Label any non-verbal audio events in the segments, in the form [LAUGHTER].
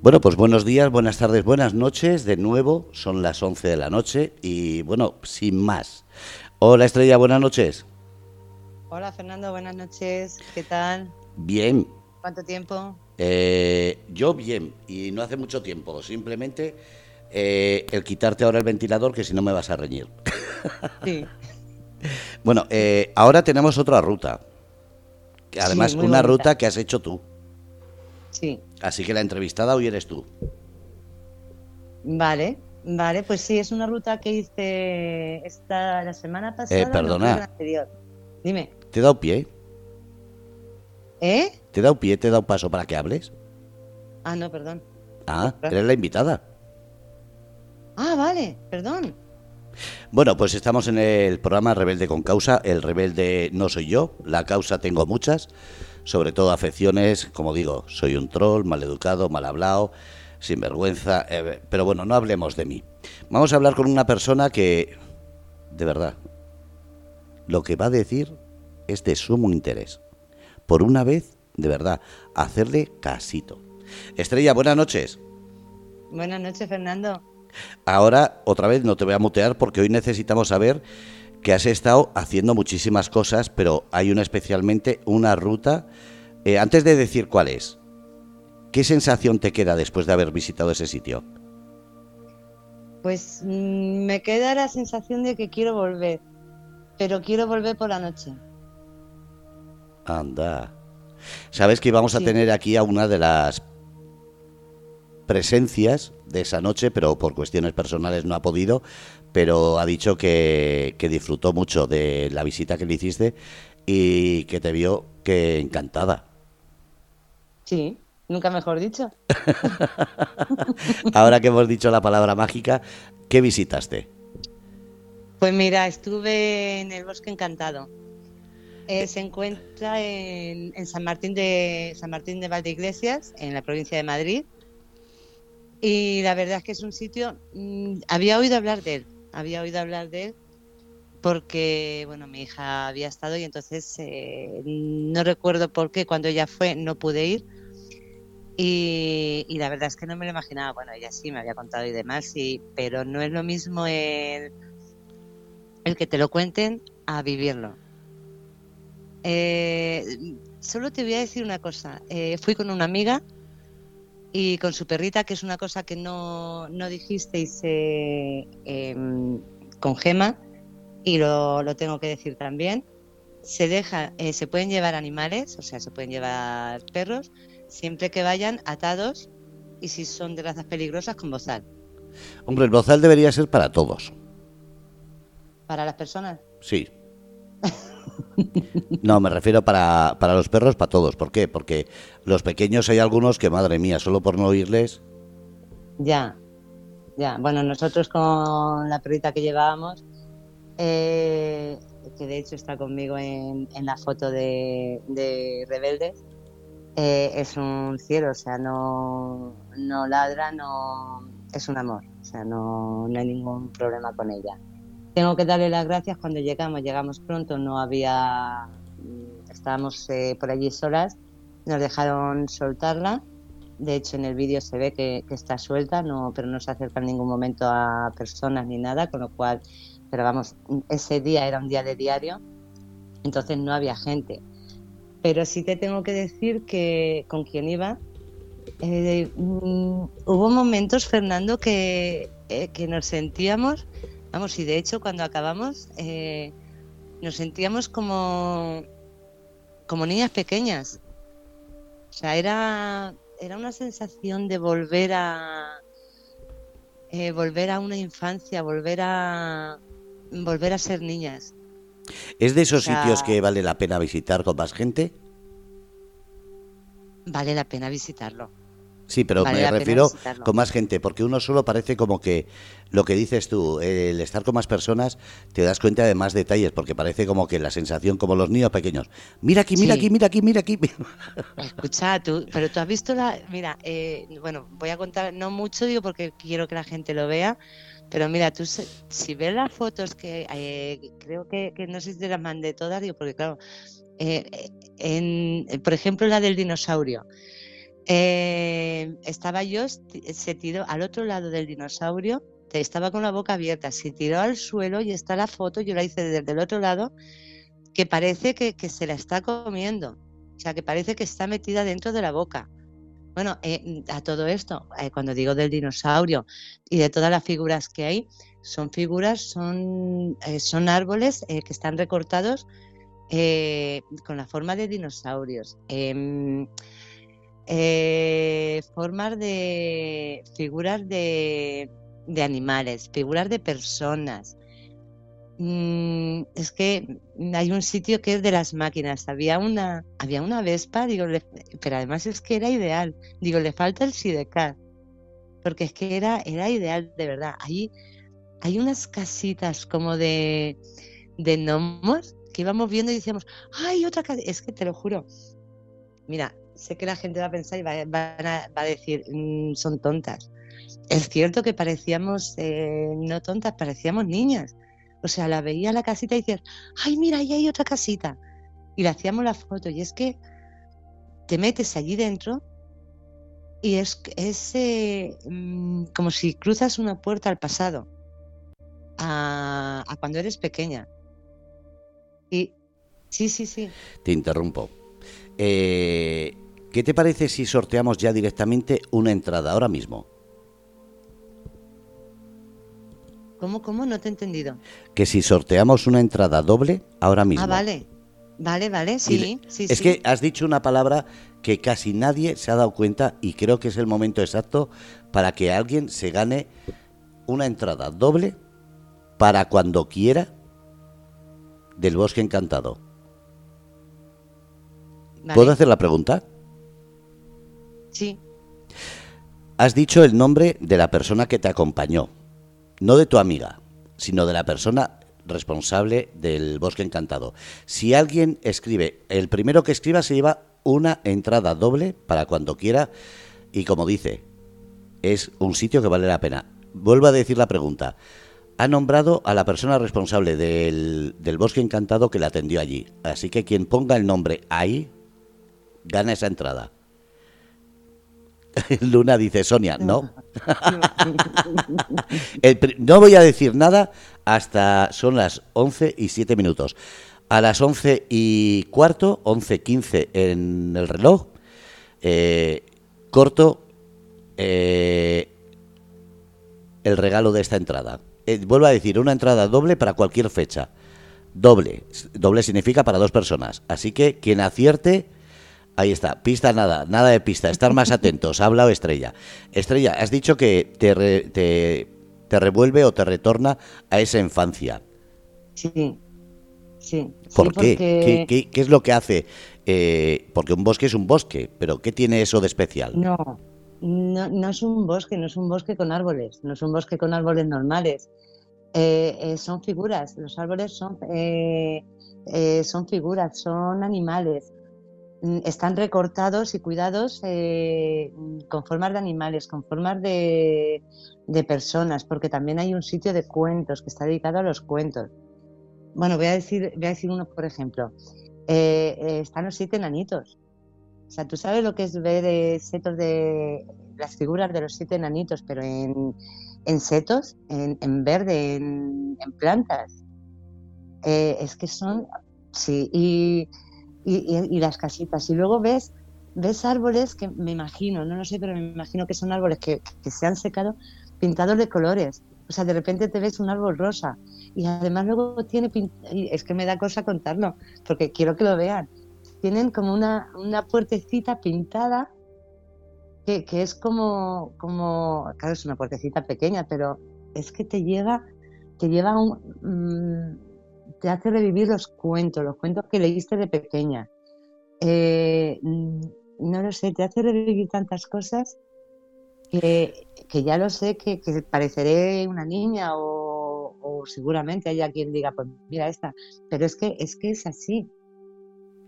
Bueno, pues buenos días, buenas tardes, buenas noches. De nuevo, son las 11 de la noche y bueno, sin más. Hola Estrella, buenas noches. Hola Fernando, buenas noches. ¿Qué tal? Bien. ¿Cuánto tiempo? Eh, yo bien, y no hace mucho tiempo. Simplemente eh, el quitarte ahora el ventilador, que si no me vas a reñir. Sí. [LAUGHS] bueno, eh, ahora tenemos otra ruta. Además, una ruta que has hecho tú. Sí. Así que la entrevistada hoy eres tú. Vale, vale, pues sí, es una ruta que hice esta la semana pasada. Eh, perdona. la anterior. Dime. ¿Te he dado pie? ¿Eh? ¿Te he dado pie? ¿Te he dado paso para que hables? Ah, no, perdón. Ah, eres la invitada. Ah, vale, perdón. Bueno, pues estamos en el programa Rebelde con Causa. El rebelde no soy yo, la causa tengo muchas, sobre todo afecciones, como digo, soy un troll, mal educado, mal hablado, sin vergüenza, eh, pero bueno, no hablemos de mí. Vamos a hablar con una persona que, de verdad, lo que va a decir es de sumo interés. Por una vez, de verdad, hacerle casito. Estrella, buenas noches. Buenas noches, Fernando. Ahora, otra vez, no te voy a mutear porque hoy necesitamos saber que has estado haciendo muchísimas cosas, pero hay una especialmente, una ruta. Eh, antes de decir cuál es, ¿qué sensación te queda después de haber visitado ese sitio? Pues mm, me queda la sensación de que quiero volver, pero quiero volver por la noche. Anda. Sabes que íbamos a tener aquí a una de las presencias de esa noche, pero por cuestiones personales no ha podido, pero ha dicho que, que disfrutó mucho de la visita que le hiciste y que te vio que encantada. Sí, nunca mejor dicho. [LAUGHS] Ahora que hemos dicho la palabra mágica, ¿qué visitaste? Pues mira, estuve en el Bosque Encantado. Eh, se encuentra en, en, San Martín de San Martín de Valdeiglesias, en la provincia de Madrid. Y la verdad es que es un sitio. Mmm, había oído hablar de él, había oído hablar de él porque, bueno, mi hija había estado y entonces eh, no recuerdo por qué cuando ella fue no pude ir. Y, y, la verdad es que no me lo imaginaba. Bueno, ella sí me había contado y demás, y, pero no es lo mismo el, el que te lo cuenten a vivirlo. Eh, solo te voy a decir una cosa. Eh, fui con una amiga y con su perrita, que es una cosa que no, no dijisteis eh, con Gema, y lo, lo, tengo que decir también. Se deja, eh, se pueden llevar animales, o sea, se pueden llevar perros, siempre que vayan atados y si son de razas peligrosas con bozal. Hombre, el bozal debería ser para todos. ¿Para las personas? Sí. [LAUGHS] No, me refiero para, para los perros, para todos. ¿Por qué? Porque los pequeños hay algunos que, madre mía, solo por no oírles. Ya, ya. Bueno, nosotros con la perrita que llevábamos, eh, que de hecho está conmigo en, en la foto de, de Rebeldes, eh, es un cielo, o sea, no, no ladra, no es un amor, o sea, no, no hay ningún problema con ella. Tengo que darle las gracias cuando llegamos, llegamos pronto, no había, estábamos eh, por allí solas, nos dejaron soltarla, de hecho en el vídeo se ve que, está suelta, no, pero no se acerca en ningún momento a personas ni nada, con lo cual, pero vamos, ese día era un día de diario, entonces no había gente. Pero sí te tengo que decir que con quien iba, eh, mm, hubo momentos, Fernando, que, eh, que nos sentíamos Vamos, y de hecho cuando acabamos eh, nos sentíamos como, como niñas pequeñas. O sea, era, era una sensación de volver a eh, volver a una infancia, volver a volver a ser niñas. ¿Es de esos o sea, sitios que vale la pena visitar con más gente? Vale la pena visitarlo. Sí, pero vale me refiero con más gente, porque uno solo parece como que lo que dices tú, el estar con más personas, te das cuenta de más detalles, porque parece como que la sensación, como los niños pequeños, mira aquí, mira sí. aquí, mira aquí, mira aquí. [LAUGHS] Escucha, tú, pero tú has visto la, mira, eh, bueno, voy a contar, no mucho, digo, porque quiero que la gente lo vea, pero mira, tú si ves las fotos que eh, creo que, que, no sé si te las mandé todas, digo, porque claro, eh, en, por ejemplo la del dinosaurio Eh, estaba yo, se tiró al otro lado del dinosaurio, estaba con la boca abierta, se tiró al suelo y está la foto, yo la hice desde el otro lado, que parece que, se la está comiendo, o sea, que parece que está metida dentro de la boca. Bueno, eh, a todo esto, eh, cuando digo del dinosaurio y de todas las figuras que hay, son figuras, son, son árboles que están recortados con la forma de dinosaurios. Eh, formas de figuras de, animales, figuras de personas. Mm, es que hay un sitio que es de las máquinas. Había una, había una Vespa, digo, pero además es que era ideal. Digo, le falta el Sidecar, porque es que era, era ideal, de verdad. Hay unas casitas como de, de gnomos que íbamos viendo y decíamos, ¡ay, otra casa! Es que te lo juro. Mira, sé que la gente va a pensar y va, a, decir, mm, son tontas. Es cierto que parecíamos, eh, no tontas, parecíamos niñas. O sea, la veía la casita y decías, ay, mira, ahí hay otra casita. Y le hacíamos la foto. Y es que te metes allí dentro y es, es eh, mm, como si cruzas una puerta al pasado, a, a cuando eres pequeña. Y sí, sí, sí. Te interrumpo. Eh, ¿Qué te parece si sorteamos ya directamente una entrada ahora mismo? ¿Cómo, cómo? No te he entendido. Que si sorteamos una entrada doble ahora mismo. Ah, vale. Vale, vale, sí. sí es que has dicho una palabra que casi nadie se ha dado cuenta y creo que es el momento exacto para que alguien se gane una entrada doble para cuando quiera del bosque encantado. ¿Puedo hacer la pregunta? Has dicho el nombre de la persona que te acompañó, no de tu amiga, sino de la persona responsable del bosque encantado. Si alguien escribe, el primero que escriba se lleva una entrada doble para cuando quiera y como dice, es un sitio que vale la pena. Vuelvo a decir la pregunta. Ha nombrado a la persona responsable del, del bosque encantado que la atendió allí. Así que quien ponga el nombre ahí, gana esa entrada. [LAUGHS] Luna dice, Sonia, no. [LAUGHS] no voy a decir nada hasta son las 11 y 7 minutos. A las 11 y cuarto, 11.15 en el reloj, eh, corto eh, el regalo de esta entrada. Eh, vuelvo a decir, una entrada doble para cualquier fecha. Doble. Doble significa para dos personas. Así que quien acierte Ahí está, pista nada, nada de pista, estar más atentos, [LAUGHS] ha hablado Estrella. Estrella, has dicho que te, te, revuelve o te retorna a esa infancia. Sí, sí. ¿Por qué? ¿Qué, es lo que hace? Eh, porque un bosque es un bosque, pero ¿qué tiene eso de especial? No, no, es un bosque, no es un bosque con árboles, no es un bosque con árboles normales. Eh, eh, son figuras, los árboles son, son figuras, son animales. Mm, están recortados y cuidados eh, con formas de animales, con formas de, personas, porque también hay un sitio de cuentos que está dedicado a los cuentos. Bueno, voy a decir, voy a decir uno, por ejemplo. Eh, eh, están los siete enanitos. O sea, tú sabes lo que es ver setos de las figuras de los siete enanitos, pero en, setos, en, verde, en, en plantas. es que son, sí, y y, las casitas. Y luego ves, ves árboles que me imagino, no lo sé, pero me imagino que son árboles que, se han secado pintados de colores. O sea, de repente te ves un árbol rosa y además luego tiene, es que me da cosa contarlo, porque quiero que lo vean. Tienen como una, una puertecita pintada que, que, es como, como, claro, es una puertecita pequeña, pero es que te lleva, te lleva un, mm, te hace revivir los cuentos, los cuentos que leíste de pequeña. Eh, mm, no lo sé, te hace revivir tantas cosas que, ya lo sé que, pareceré una niña o, seguramente haya quien diga, pues mira esta, pero es que es que es así.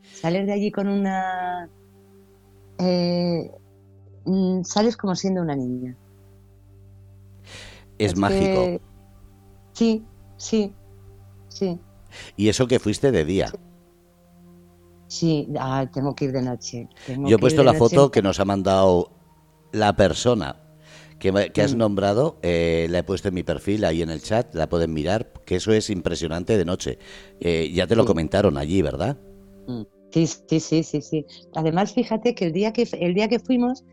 Sales de allí con una... Eh, mm, sales como siendo una niña. Es, mágico. Sí, sí, sí. Y eso que fuiste de día. Sí, ah, tengo que ir de noche. Yo he puesto la foto que nos ha mandado la persona que, has mm. nombrado, eh, la he puesto en mi perfil ahí en el chat, la pueden mirar, que eso es impresionante de noche. Eh, ya te lo comentaron allí, ¿verdad? Mm. Sí, sí, sí, sí, sí. Además, fíjate que el día que, el día que fuimos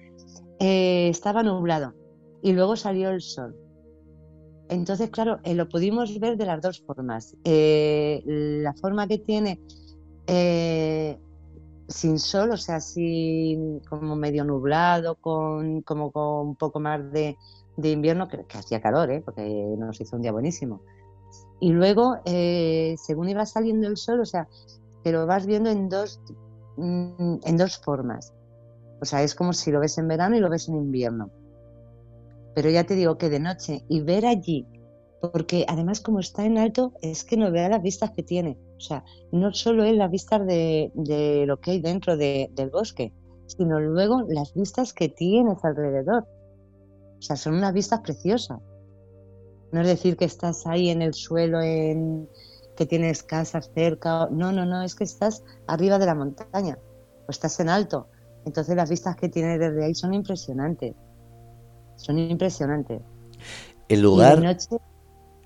eh, estaba nublado y luego salió el sol. Entonces, claro, lo pudimos ver de las dos formas. la forma que tiene eh, sin sol, o sea, así como medio nublado, con como con un poco más de, invierno, que, hacía calor, ¿eh? porque nos hizo un día buenísimo. Y luego, eh, según iba saliendo el sol, o sea, te lo vas viendo en dos, mm, en dos formas. O sea, es como si lo ves en verano y lo ves en invierno. Pero ya te digo que de noche y ver allí porque además como está en alto es que no vea las vistas que tiene. O sea, no solo es las vistas de, lo que hay dentro del bosque, sino luego las vistas que tienes alrededor. O sea, son unas vistas preciosas. No es decir que estás ahí en el suelo, en que tienes casas cerca. No, no, no, es que estás arriba de la montaña o estás en alto. Entonces las vistas que tienes desde ahí son impresionantes. Son impresionantes. El lugar,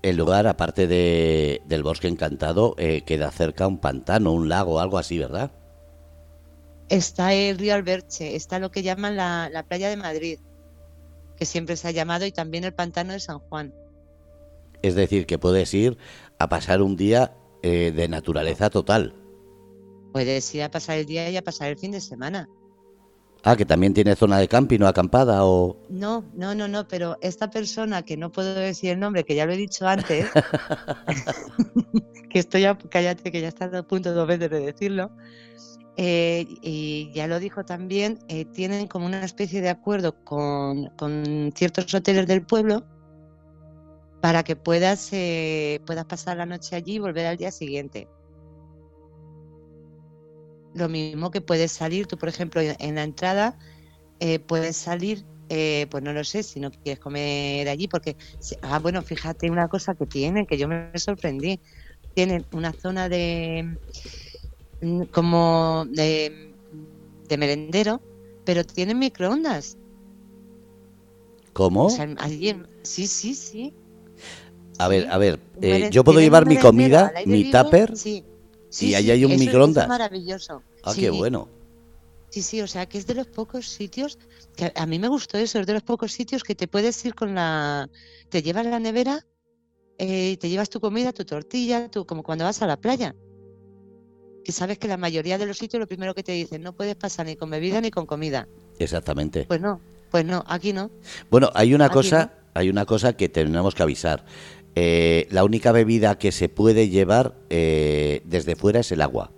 el lugar, aparte de, del bosque encantado, eh, queda cerca un pantano, un lago, algo así, ¿verdad? Está el río Alberche, está lo que llaman la, playa de Madrid, que siempre se ha llamado, y también el pantano de San Juan. Es decir, que puedes ir a pasar un día eh, de naturaleza total. Puedes ir a pasar el día y a pasar el fin de semana. Ah, que también tiene zona de camping o acampada o... No, no, no, no, pero esta persona, que no puedo decir el nombre, que ya lo he dicho antes, [LAUGHS] que estoy ya, cállate, que ya está a punto dos veces de decirlo, eh, y ya lo dijo también, eh, tienen como una especie de acuerdo con, con ciertos hoteles del pueblo para que puedas, eh, puedas pasar la noche allí y volver al día siguiente. Lo mismo que puedes salir, tú por ejemplo en la entrada eh, puedes salir, eh, pues no lo sé, si no quieres comer allí, porque, ah, bueno, fíjate una cosa que tienen, que yo me sorprendí, tienen una zona de, mm, como de, merendero, pero tienen microondas. ¿Cómo? sí, sí, sí. A ver, a ver, eh, yo puedo llevar mi comida, mi tupper. Sí y ahí hay un microondas. Es maravilloso. Ah, qué bueno. Sí, sí, o sea que es de los pocos sitios, que a mí me gustó eso, es de los pocos sitios que te puedes ir con la, te llevas la nevera, eh, te llevas tu comida, tu tortilla, tu, como cuando vas a la playa. Que sabes que la mayoría de los sitios lo primero que te dicen, no puedes pasar ni con bebida ni con comida. Exactamente. Pues no, pues no, aquí no. Bueno, hay una cosa, hay una cosa que tenemos que avisar. Eh, la única bebida que se puede llevar eh, desde fuera es el agua.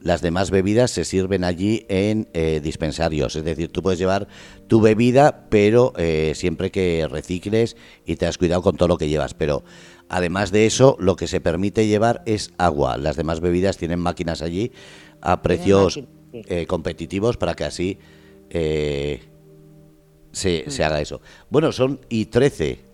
Las demás bebidas se sirven allí en eh, dispensarios, es decir, tú puedes llevar tu bebida, pero siempre que recicles y te has cuidado con todo lo que llevas. Pero además de eso, lo que se permite llevar es agua. Las demás bebidas tienen máquinas allí a precios competitivos para que así se, se, haga eso. Bueno, son y 13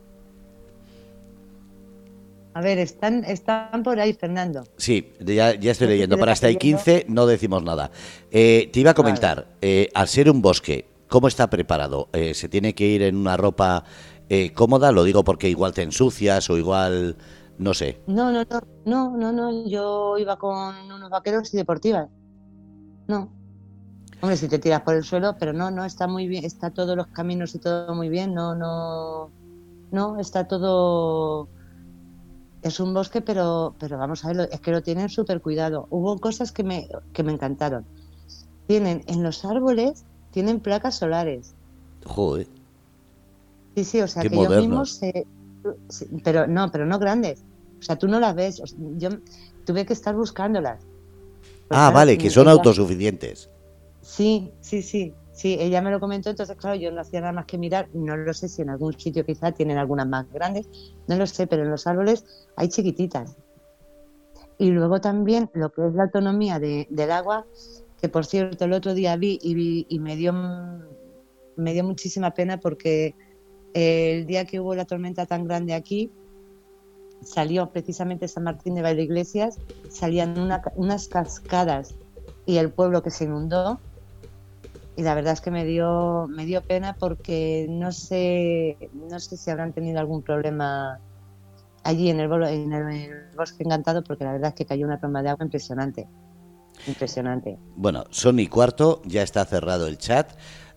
a ver, están, están por ahí, Fernando. Sí, ya, estoy leyendo. Para hasta el 15 no decimos nada. Eh, te iba a comentar, eh, al ser un bosque, ¿cómo está preparado? Eh, ¿Se tiene que ir en una ropa cómoda? Lo digo porque igual te ensucias o igual, no sé. No, no, no, no, no, no. Yo iba con unos vaqueros y deportivas. No. Hombre, si te tiras por el suelo, pero no, no, está muy bien, está todos los caminos y todo muy bien, no, no, no, está todo es un bosque, pero, pero vamos a verlo, es que lo tienen súper cuidado. Hubo cosas que me, que me encantaron. Tienen en los árboles, tienen placas solares. Joder. Sí, sí, o sea, que yo mismo pero no, pero no grandes. O sea, tú no las ves. yo tuve que estar buscándolas. ah, vale, que son autosuficientes. Sí, sí, sí. Sí, ella me lo comentó, entonces claro, yo no hacía nada más que mirar, no lo sé si en algún sitio quizá tienen algunas más grandes, no lo sé, pero en los árboles hay chiquititas. Y luego también lo que es la autonomía del agua, que por cierto el otro día vi y, y me, dio, me dio muchísima pena porque el día que hubo la tormenta tan grande aquí, salió precisamente San Martín de Iglesias, salían unas cascadas y el pueblo que se inundó. Y la verdad es que me dio, me dio pena porque no sé, no sé si habrán tenido algún problema allí en el, en el bosque encantado, porque la verdad es que cayó una tromba de agua impresionante. Impresionante. Bueno, son cuarto, ya está cerrado el chat.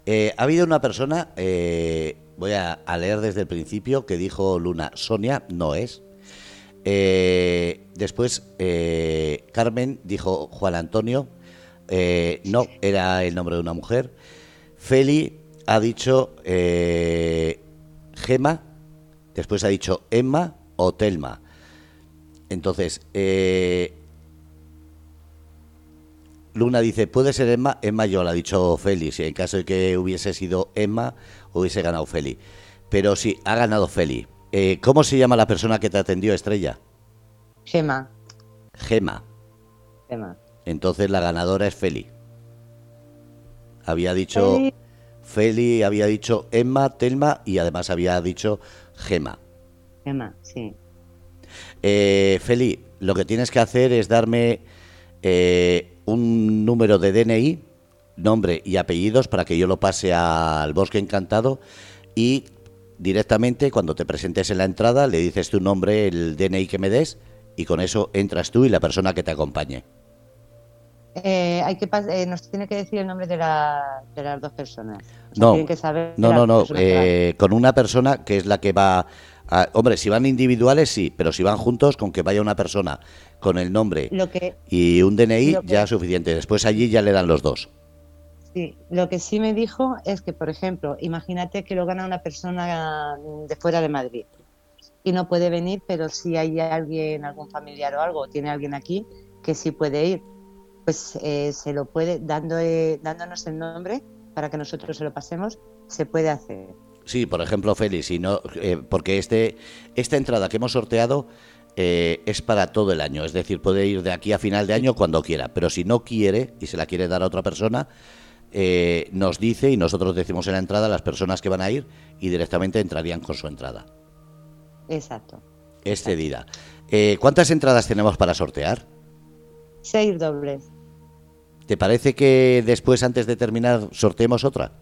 Eh, ha habido una persona, eh, voy a, leer desde el principio, que dijo Luna, Sonia no es. Eh, después Carmen dijo Juan Antonio, no, era el nombre de una mujer. Feli ha dicho Gema, después ha dicho Emma o Telma. Entonces, Luna dice, puede ser Emma, Emma yo, la ha dicho Félix, en caso de que hubiese sido Emma, hubiese ganado Feli. Pero sí, ha ganado Feli. Eh, ¿Cómo se llama la persona que te atendió, Estrella? Gema. Gema. Gema. Entonces la ganadora es Feli. Había dicho Feli. había dicho Emma, Telma y además había dicho Gema. Gema, sí. Eh, Feli, lo que tienes que hacer es darme eh, un número de DNI, nombre y apellidos para que yo lo pase al Bosque Encantado y directamente cuando te presentes en la entrada le dices tu nombre, el DNI que me des y con eso entras tú y la persona que te acompañe. Eh, hay que eh, nos tiene que decir el nombre de, de las dos personas. no, no, no, no, eh, con una persona que es la que va hombre, si van individuales sí, pero si van juntos, con que vaya una persona con el nombre y un DNI ya es suficiente. Después allí ya le dan los dos. Sí, lo que sí me dijo es que, por ejemplo, imagínate que lo gana una persona de fuera de Madrid y no puede venir, pero si hay alguien, algún familiar o algo, tiene alguien aquí que sí puede ir, pues eh, se lo puede, dando, dándonos el nombre para que nosotros se lo pasemos, se puede hacer. Sí, por ejemplo, Félix, y no, eh, porque este, esta entrada que hemos sorteado eh, es para todo el año, es decir, puede ir de aquí a final de año cuando quiera, pero si no quiere y se la quiere dar a otra persona, eh, nos dice y nosotros decimos en la entrada las personas que van a ir y directamente entrarían con su entrada. Exacto. Es cedida. ¿Cuántas entradas tenemos para sortear? Seis dobles. ¿Te parece que después, antes de terminar, sorteemos otra?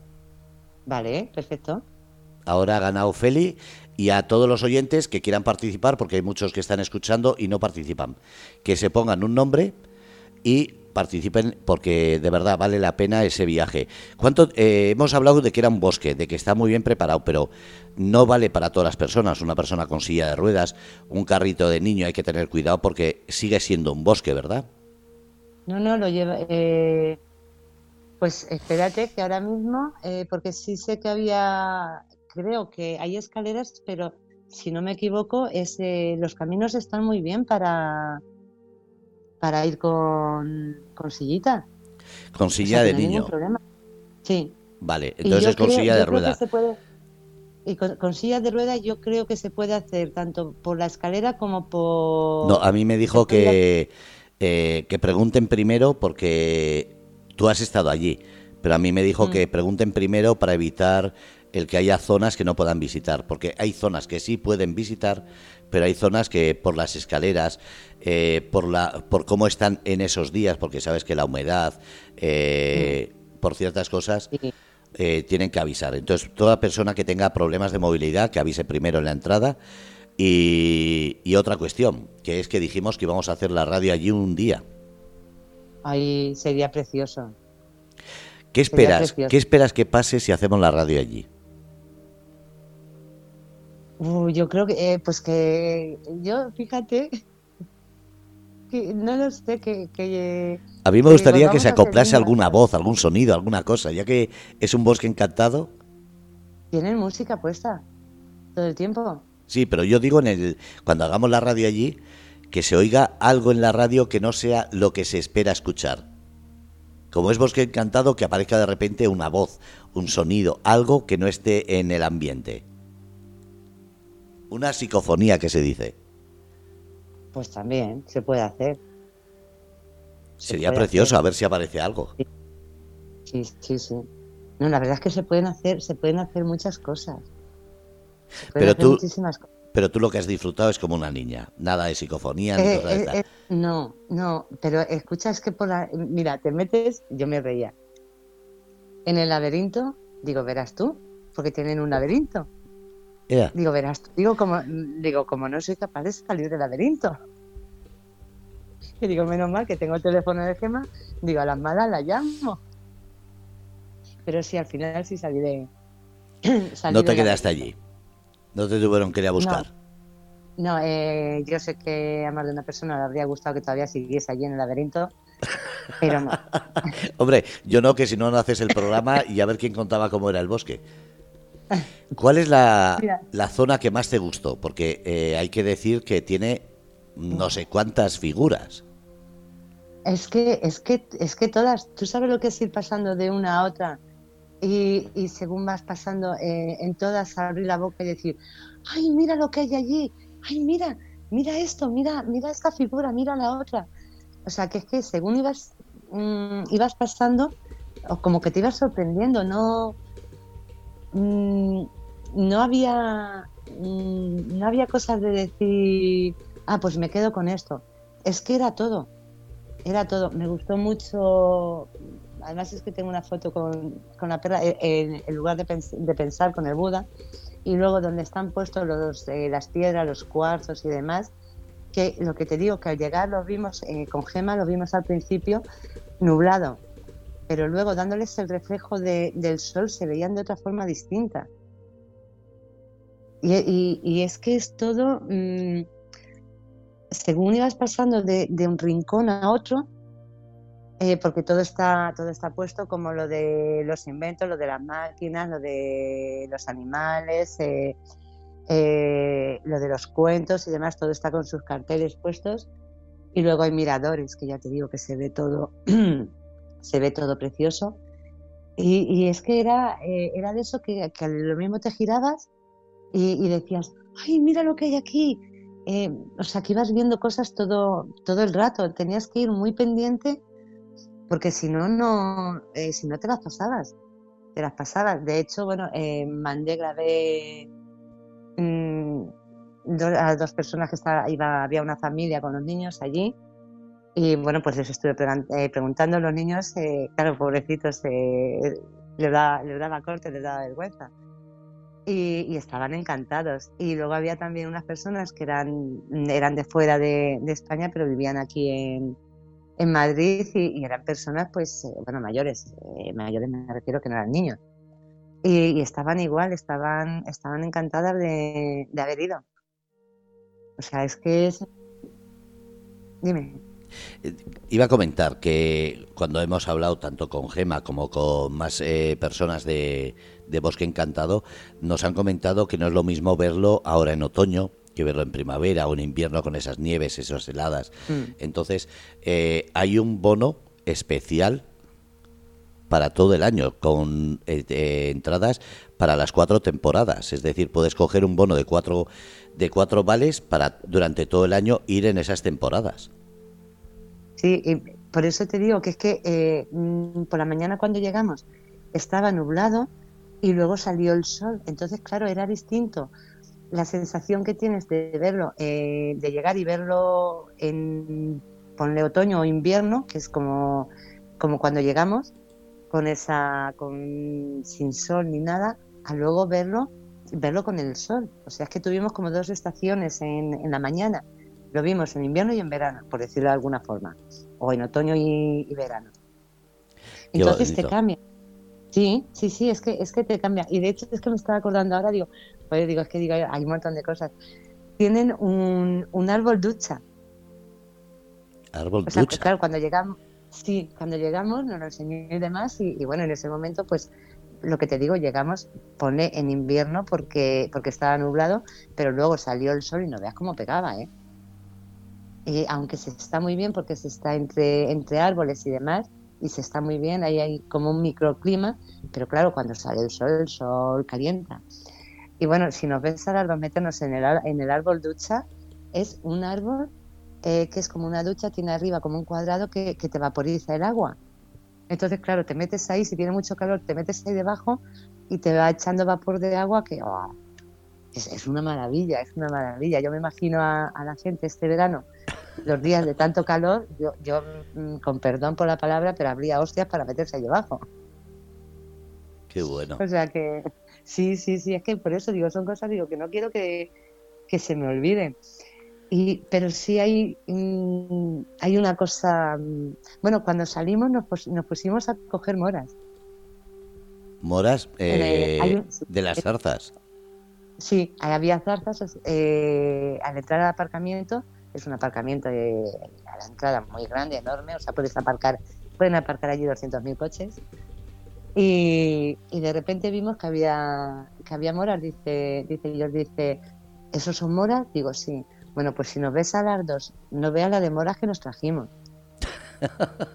Vale, perfecto. Ahora ha ganado Feli y a todos los oyentes que quieran participar, porque hay muchos que están escuchando y no participan, que se pongan un nombre y participen porque de verdad vale la pena ese viaje. ¿Cuánto eh, hemos hablado de que era un bosque, de que está muy bien preparado, pero no vale para todas las personas. Una persona con silla de ruedas, un carrito de niño, hay que tener cuidado porque sigue siendo un bosque, ¿verdad? No, no, lo lleva. Eh, pues espérate que ahora mismo, eh, porque sí sé que había creo que hay escaleras, pero si no me equivoco, es, los caminos están muy bien para, para ir con, con sillita. Con silla de niño. Problema. Sí. Vale, entonces con silla de rueda. y con, silla de rueda yo creo que se puede hacer tanto por la escalera como por... No, a mí me dijo que, eh, que pregunten primero porque tú has estado allí, pero a mí me dijo mm. que pregunten primero para evitar el que haya zonas que no puedan visitar, porque hay zonas que sí pueden visitar, pero hay zonas que por las escaleras, eh, por, la, por cómo están en esos días, porque sabes que la humedad, eh, por ciertas cosas, eh, tienen que avisar. Entonces, toda persona que tenga problemas de movilidad, que avise primero en la entrada. Y, y otra cuestión, que es que dijimos que íbamos a hacer la radio allí un día. Ahí sería precioso. ¿Qué esperas? ¿Qué esperas que pase si hacemos la radio allí? yo creo que, eh, pues que yo, fíjate, [LAUGHS] que no lo sé, que... a mí me gustaría que se acoplase alguna voz, algún sonido, alguna cosa, ya que es un bosque encantado. Tienen música puesta todo el tiempo. Sí, pero yo digo en el cuando hagamos la radio allí que se oiga algo en la radio que no sea lo que se espera escuchar. Como es bosque encantado, que aparezca de repente una voz, un sonido, algo que no esté en el ambiente. Una psicofonía que se dice. Pues también se puede hacer. Sería precioso a ver si aparece algo. Sí, sí, sí. No, la verdad es que se pueden hacer, se pueden hacer muchas cosas. Pero tú, pero tú lo que has disfrutado es como una niña, nada de psicofonía ni Eh, de eh, estas. eh, no, no, pero escucha, es que por la... Mira, te metes, yo me reía. En el laberinto, digo, verás tú, porque tienen un laberinto. Ea, Digo, verás tú, digo, como, digo, como no soy capaz de salir del laberinto. Y digo, menos mal que tengo el teléfono de Gema, digo, a las malas la llamo. Pero sí, al final sí salí de... [CLEARS THROAT] salí no te quedaste allí. No te tuvieron que ir a buscar. No, eh, yo sé que a más de una persona le habría gustado que todavía siguiese allí en el laberinto, [LAUGHS] pero no. Hombre, yo no, que si no, no haces el programa y a ver quién contaba cómo era el bosque. ¿Cuál es la, la zona que más te gustó? Porque eh, hay que decir que tiene no sé cuántas figuras. Es que, es que, es que todas, tú sabes lo que es ir pasando de una a otra y, según vas pasando eh, en todas abrir la boca y decir, ay, mira lo que hay allí, ay, mira, mira esto, mira, mira esta figura, mira la otra. O sea, que es que según ibas, mm, ibas pasando, o como que te ibas sorprendiendo, no, mm, no había, mm, no había cosas de decir, ah, pues me quedo con esto. Es que era todo, era todo. Me gustó mucho. Además es que tengo una foto con, con la perra eh, en, en lugar de, pens- de pensar con el Buda y luego donde están puestos los, eh, las piedras, los cuarzos y demás, que lo que te digo, que al llegar los vimos eh, con Gema, lo vimos al principio nublado, pero luego dándoles el reflejo de- del sol se veían de otra forma distinta. Y, y- y es que es todo, mm, según ibas pasando de, de un rincón a otro, eh, porque todo está, todo está puesto como lo de los inventos, lo de las máquinas, lo de los animales, eh, eh, lo de los cuentos y demás, todo está con sus carteles puestos. Y luego hay miradores, que ya te digo que se ve todo, [CLEARS THROAT] se ve todo precioso. Y, y es que era, eh, era de eso que, que lo mismo te girabas y, y decías, ay, mira lo que hay aquí. Eh, o sea, que ibas viendo cosas todo, todo el rato. Tenías que ir muy pendiente porque si no, no, eh, si no te las pasabas. Te las pasabas. De hecho, bueno, eh, mandé, grabé mm, do- a dos personas que estaba, iba, había una familia con los niños allí. Y bueno, pues les estuve eh, preguntando a los niños, eh, claro, pobrecitos, eh, les, da, les daba corte, les daba vergüenza. Y, y estaban encantados. Y luego había también unas personas que eran, eran de fuera de, de España, pero vivían aquí en, en Madrid y, eran personas, pues, eh, bueno, mayores, eh, mayores me refiero que no eran niños. Y, y estaban igual, estaban, estaban encantadas de, de haber ido. O sea, es que es... Dime. Eh, Iba a comentar que cuando hemos hablado tanto con Gema como con más eh, personas de, de Bosque Encantado, nos han comentado que no es lo mismo verlo ahora en otoño que verlo en primavera o en invierno con esas nieves, esas heladas. Mm. Entonces, eh, hay un bono especial para todo el año, con eh, eh, entradas para las cuatro temporadas. Es decir, puedes coger un bono de cuatro, de cuatro vales para durante todo el año ir en esas temporadas. Sí, y por eso te digo que es que eh, mm, por la mañana cuando llegamos estaba nublado y luego salió el sol. Entonces, claro, era distinto la sensación que tienes de verlo, eh, de llegar y verlo en, ponle otoño o invierno, que es como, como cuando llegamos, con esa, con, sin sol ni nada, a luego verlo, verlo con el sol. O sea, es que tuvimos como dos estaciones en, en la mañana. Lo vimos en invierno y en verano, por decirlo de alguna forma, o en otoño y, y verano. Entonces te cambia. Sí, sí, sí, es que, es que te cambia. Y de hecho es que me estaba acordando ahora, digo, pues digo, es que digo, hay un montón de cosas. Tienen un, un árbol ducha. Árbol O sea, ducha. claro, cuando llegamos, sí, cuando llegamos nos lo enseñó y demás, y, y bueno, en ese momento, pues lo que te digo, llegamos, pone en invierno porque, porque estaba nublado, pero luego salió el sol y no veas cómo pegaba, ¿eh? Y aunque se está muy bien porque se está entre, entre árboles y demás, y se está muy bien, ahí hay como un microclima, pero claro, cuando sale el sol, el sol calienta. Y bueno, si nos ves ahora dos meternos en el, en el árbol ducha, es un árbol eh, que es como una ducha, tiene arriba como un cuadrado que, que te vaporiza el agua. Entonces, claro, te metes ahí, si tiene mucho calor, te metes ahí debajo y te va echando vapor de agua que... ¡oh! es, una maravilla, es una maravilla. Yo me imagino a, la gente este verano, los días de tanto calor, yo, yo, mm, con perdón por la palabra, pero habría hostias para meterse allí abajo. Qué bueno. O sea que, sí, sí, sí, es que por eso digo, son cosas digo que no quiero que, se me olviden. Y, pero sí hay, mm, hay una cosa, mm, bueno, cuando salimos nos, nos pusimos a coger moras. Moras eh, de las zarzas. Sí, había zarzas eh, al entrar al aparcamiento, es un aparcamiento de, a la entrada muy grande, enorme, o sea, puedes aparcar, pueden aparcar allí 200.000 coches. Y, de repente vimos que había, que había moras, dice, dice Dios, dice, ¿esos son moras? Digo, sí. Bueno, pues si nos ves a las dos, no veas la de moras que nos trajimos.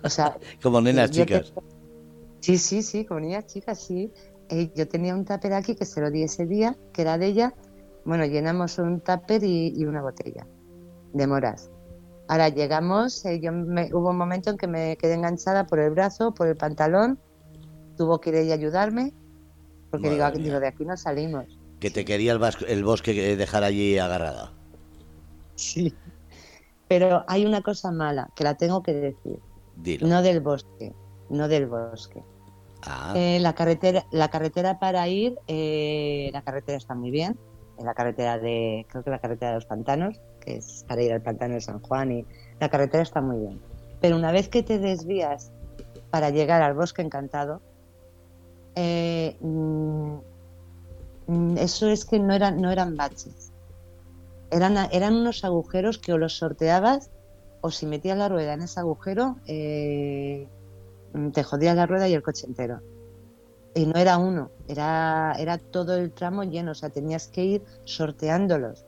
O sea, [LAUGHS] como nenas chicas. Sí, sí, sí, como niñas chicas, sí. Eh, yo tenía un tupper aquí que se lo di ese día, que era de ella. Bueno, llenamos un tupper y, una botella de moras. Ahora llegamos, eh, yo me, hubo un momento en que me quedé enganchada por el brazo, por el pantalón, tuvo que ir ella a ayudarme, porque digo, digo, de aquí no salimos. Que te quería el, el bosque dejar allí agarrada. Sí, pero hay una cosa mala, que la tengo que decir. No del bosque, no del bosque. Ah. Eh, la, carretera, la carretera para ir, eh, la carretera está muy bien. En la carretera de, creo que la carretera de los pantanos, que es para ir al pantano de San Juan, y la carretera está muy bien. Pero una vez que te desvías para llegar al bosque encantado, eh, mm, mm, eso es que no eran, no eran baches. Eran, eran unos agujeros que o los sorteabas o si metías la rueda en ese agujero, eh, te jodías la rueda y el coche entero. Y no era uno, era, era todo el tramo lleno, o sea, tenías que ir sorteándolos.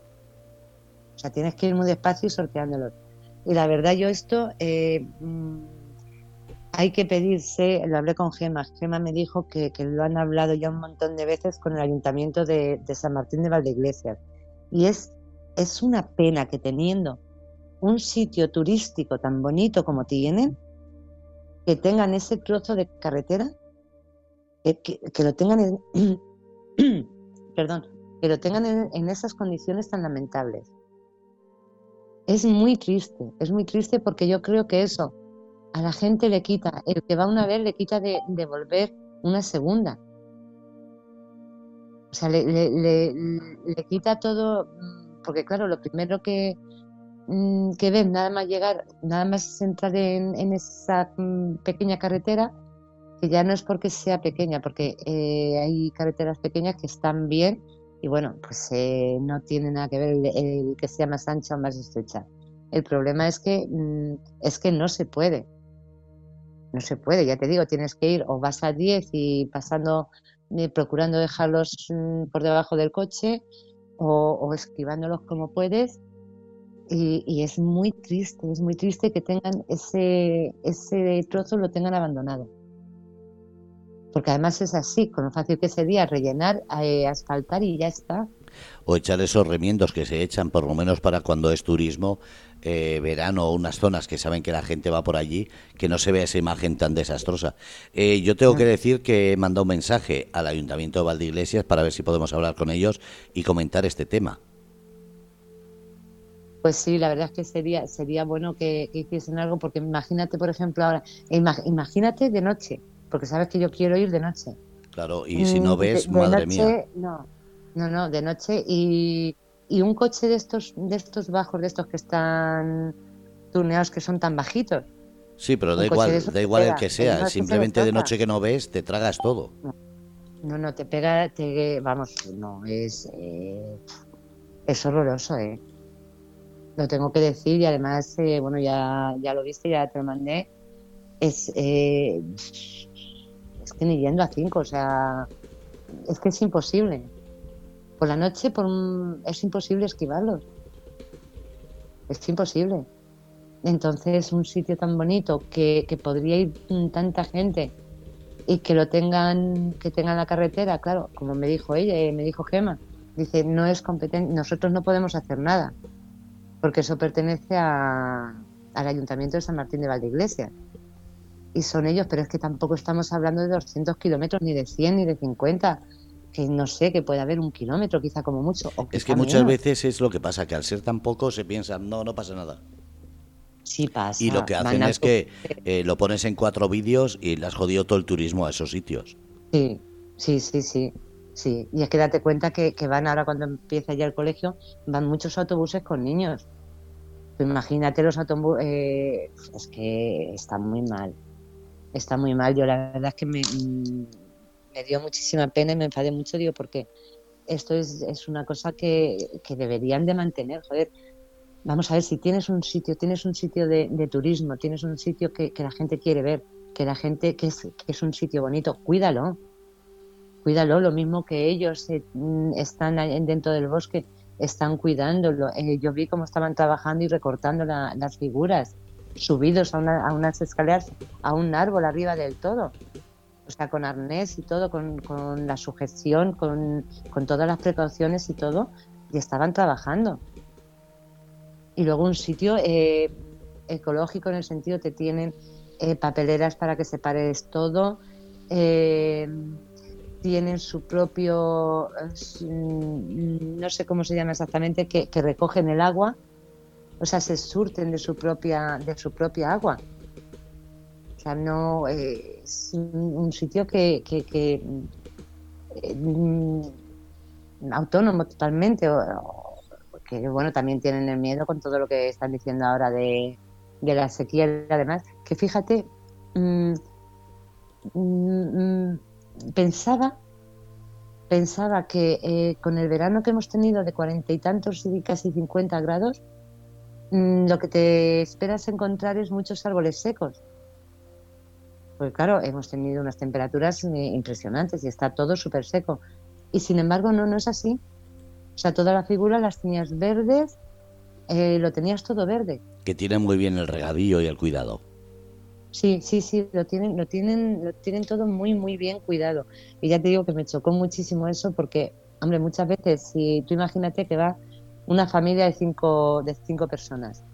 O sea, tienes que ir muy despacio y sorteándolos. Y la verdad, yo esto eh, mm, hay que pedirse, lo hablé con Gema, Gema me dijo que, lo han hablado ya un montón de veces con el ayuntamiento de, San Martín de Valdeiglesias. Y es, es una pena que teniendo un sitio turístico tan bonito como tienen, que tengan ese trozo de carretera, eh, que, lo tengan en, [CLEARS THROAT] perdón, que lo tengan en, esas condiciones tan lamentables. Es muy triste, es muy triste porque yo creo que eso a la gente le quita, el que va una vez le quita de, volver una segunda. O sea, le, le, quita todo, mm, porque claro, lo primero que, Mm, que ven nada más llegar, nada más entrar en, esa mm, pequeña carretera, que ya no es porque sea pequeña, porque eh, hay carreteras pequeñas que están bien y bueno, pues eh, no tiene nada que ver el, que sea más ancha o más estrecha. El problema es que es que no se puede. No se puede, ya te digo, tienes que ir o vas a 10 y pasando, eh, procurando dejarlos por debajo del coche o, o esquivándolos como puedes y, es muy triste, es muy triste que tengan ese, ese trozo lo tengan abandonado. Porque además es así, con lo fácil que sería rellenar, eh, asfaltar y ya está. O echar esos remiendos que se echan, por lo menos para cuando es turismo, eh, verano o unas zonas que saben que la gente va por allí, que no se vea esa imagen tan desastrosa. Eh, yo tengo que decir que he mandado un mensaje al Ayuntamiento de Valdeiglesias para ver si podemos hablar con ellos y comentar este tema. Pues sí, la verdad es que sería, sería bueno que, hiciesen algo, porque imagínate, por ejemplo, ahora, imagínate de noche, porque sabes que yo quiero ir de noche. Claro, y si no mm, ves, madre mía. No, no, no, de noche. Y, un coche de estos, de estos bajos, de estos que están tuneados, que son tan bajitos. Sí, pero da igual, da igual el que sea, simplemente de noche que no ves, te tragas todo. No, no, te pega, te, vamos, no, es, eh, es horroroso, ¿eh? lo tengo que decir y además, eh, bueno, ya, ya lo viste, ya te lo mandé. Es, eh, es que ni yendo a cinco, o sea, es que es imposible. Por la noche por es imposible esquivarlos. Es imposible. Entonces, un sitio tan bonito que, podría ir tanta gente y que lo tengan, que tengan la carretera, claro, como me dijo ella, eh, me dijo Gema, dice, no es competente, nosotros no podemos hacer nada porque eso pertenece al Ayuntamiento de San Martín de Valdeiglesias. Y son ellos, pero es que tampoco estamos hablando de 200 kilómetros, ni de 100, ni de 50. Que no sé, que puede haber un kilómetro quizá como mucho. es que muchas veces es lo que pasa, que al ser tan poco se piensa, no, no pasa nada. Sí pasa. Y lo que hacen es que eh, lo pones en cuatro vídeos y le has jodido todo el turismo a esos sitios. Sí, sí, sí, sí. Sí, y es que date cuenta que, van ahora cuando empieza ya el colegio, van muchos autobuses con niños. imagínate los autobuses, eh, es que está muy mal, está muy mal. Yo la verdad es que me, mm, me dio muchísima pena y me enfadé mucho, digo, porque esto es, es una cosa que, que, deberían de mantener, joder. Vamos a ver, si tienes un sitio, tienes un sitio de, turismo, tienes un sitio que, que, la gente quiere ver, que la gente, que es, es un sitio bonito, cuídalo, cuídalo, lo mismo que ellos eh, están dentro del bosque, están cuidándolo. Eh, yo vi cómo estaban trabajando y recortando las figuras, subidos a, a, unas escaleras, a un árbol arriba del todo o sea, con arnés y todo, con, la sujeción, con, todas las precauciones y todo, y estaban trabajando. Y luego un sitio eh, ecológico en el sentido que tienen eh, papeleras para que separes todo, eh, tienen su propio, no sé cómo se llama exactamente, que, que recogen el agua, o sea, se surten de su propia, de su propia agua. O sea, no eh, es un sitio que, que, mm, autónomo totalmente, o, que bueno, también tienen el miedo con todo lo que están diciendo ahora de, la sequía y además, que fíjate, mm, mm, pensaba pensaba que eh, con el verano que hemos tenido de cuarenta y tantos y casi cincuenta grados, lo que te esperas encontrar es muchos árboles secos. Porque claro, hemos tenido unas temperaturas eh, impresionantes y está todo súper seco. Y sin embargo, no, no es así. O sea, toda la figura las tenías verdes, eh, lo tenías todo verde. Que tienen muy bien el regadío y el cuidado. Sí, sí, sí, lo tienen, lo tienen, lo tienen todo muy, muy bien cuidado. Y ya te digo que me chocó muchísimo eso porque, hombre, muchas veces, si tú imagínate que va una familia de cinco, de cinco personas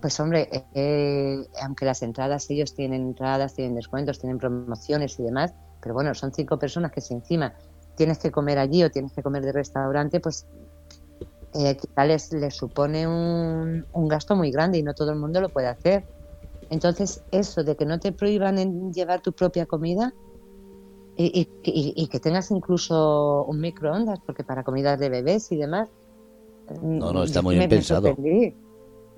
pues hombre, eh, aunque las entradas, ellos tienen entradas, tienen descuentos, tienen promociones y demás, pero bueno, son cinco personas que si encima tienes que comer allí o tienes que comer de restaurante, pues eh, les, les supone un, gasto muy grande y no todo el mundo lo puede hacer. Entonces, eso de que no te prohíban en llevar tu propia comida y, y, que tengas incluso un microondas, porque para comidas de bebés y demás. No, no, está muy bien pensado.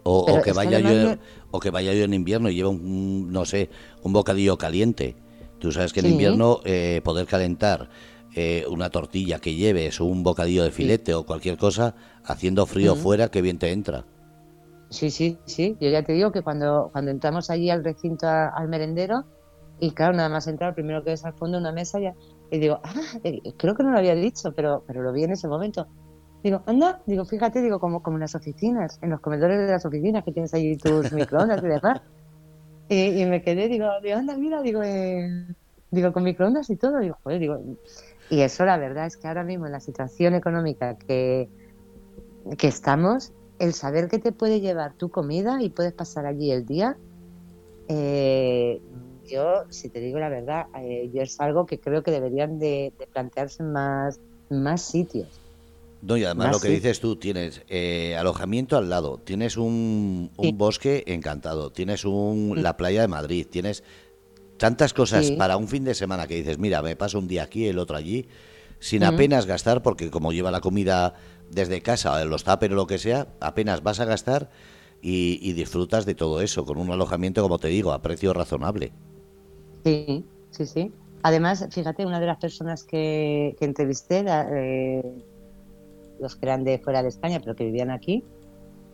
O, que vaya yo, o que vaya yo en invierno y lleve un, no sé, un bocadillo caliente. Tú sabes que en invierno eh, poder calentar eh, una tortilla que lleves o un bocadillo de filete o cualquier cosa, haciendo frío fuera, que bien te entra. Sí, sí, sí. Yo ya te digo que cuando, cuando entramos allí al recinto al merendero, y claro, nada más entrar, primero que ves al fondo una mesa ya, y digo, ah, eh, creo que no lo había dicho, pero, pero lo vi en ese momento. Digo, anda, digo, fíjate, digo, como, como en las oficinas, en los comedores de las oficinas que tienes ahí tus [LAUGHS] microondas y demás. Y, me quedé, digo, digo, anda, mira, digo, eh, digo, con microondas y todo, digo, joder, digo, y eso la verdad es que ahora mismo en la situación económica que, que estamos, el saber que te puede llevar tu comida y puedes pasar allí el día, eh, yo, si te digo la verdad, eh, yo es algo que creo que deberían de, de plantearse más, más sitios no, y además lo que dices tú, tienes eh, alojamiento al lado, tienes un, bosque encantado, tienes un, la playa de Madrid, tienes tantas cosas para un fin de semana que dices, mira, me paso un día aquí, el otro allí, sin apenas gastar, porque como lleva la comida desde casa, los tapers o lo que sea, apenas vas a gastar y, disfrutas de todo eso, con un alojamiento, como te digo, a precio razonable. Sí, sí, sí. Además, fíjate, una de las personas que, que entrevisté, eh, los que eran de fuera de España, pero que vivían aquí,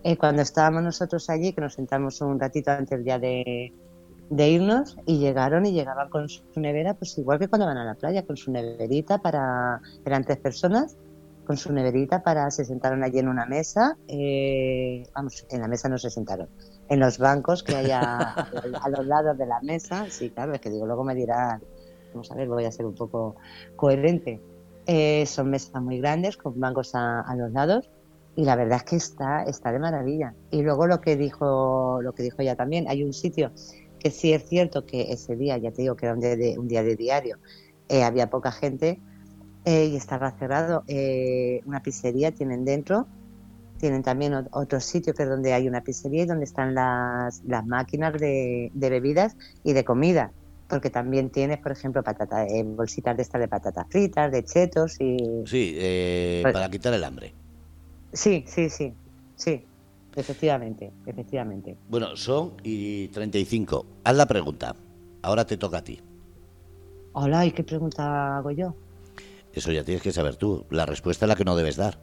eh, cuando estábamos nosotros allí, que nos sentamos un ratito antes ya de, de irnos, y llegaron y llegaban con su nevera, pues igual que cuando van a la playa, con su neverita para, eran tres personas, con su neverita para, se sentaron allí en una mesa, eh, vamos, en la mesa no se sentaron, en los bancos que hay a, [LAUGHS] los lados de la mesa, sí, claro, es que digo, luego me dirán, vamos a ver, voy a ser un poco coherente, eh, son mesas muy grandes con bancos a, los lados y la verdad es que está, está de maravilla. Y luego lo que dijo, lo que dijo ella también, hay un sitio que sí es cierto que ese día, ya te digo que era un día de, un día de diario, eh, había poca gente, eh, y estaba cerrado. Eh, una pizzería tienen dentro, tienen también otros sitios que donde hay una pizzería y donde están las, las máquinas de, bebidas y de comida. Porque también tienes, por ejemplo, patata, eh, bolsitas de estas de patatas fritas, de chetos y... Sí, pues para quitar el hambre. Sí, sí, sí, sí. Efectivamente, efectivamente. Bueno, son y 35. Haz la pregunta. Ahora te toca a ti. Hola, ¿y qué pregunta hago yo? Eso ya tienes que saber tú. La respuesta es la que no debes dar.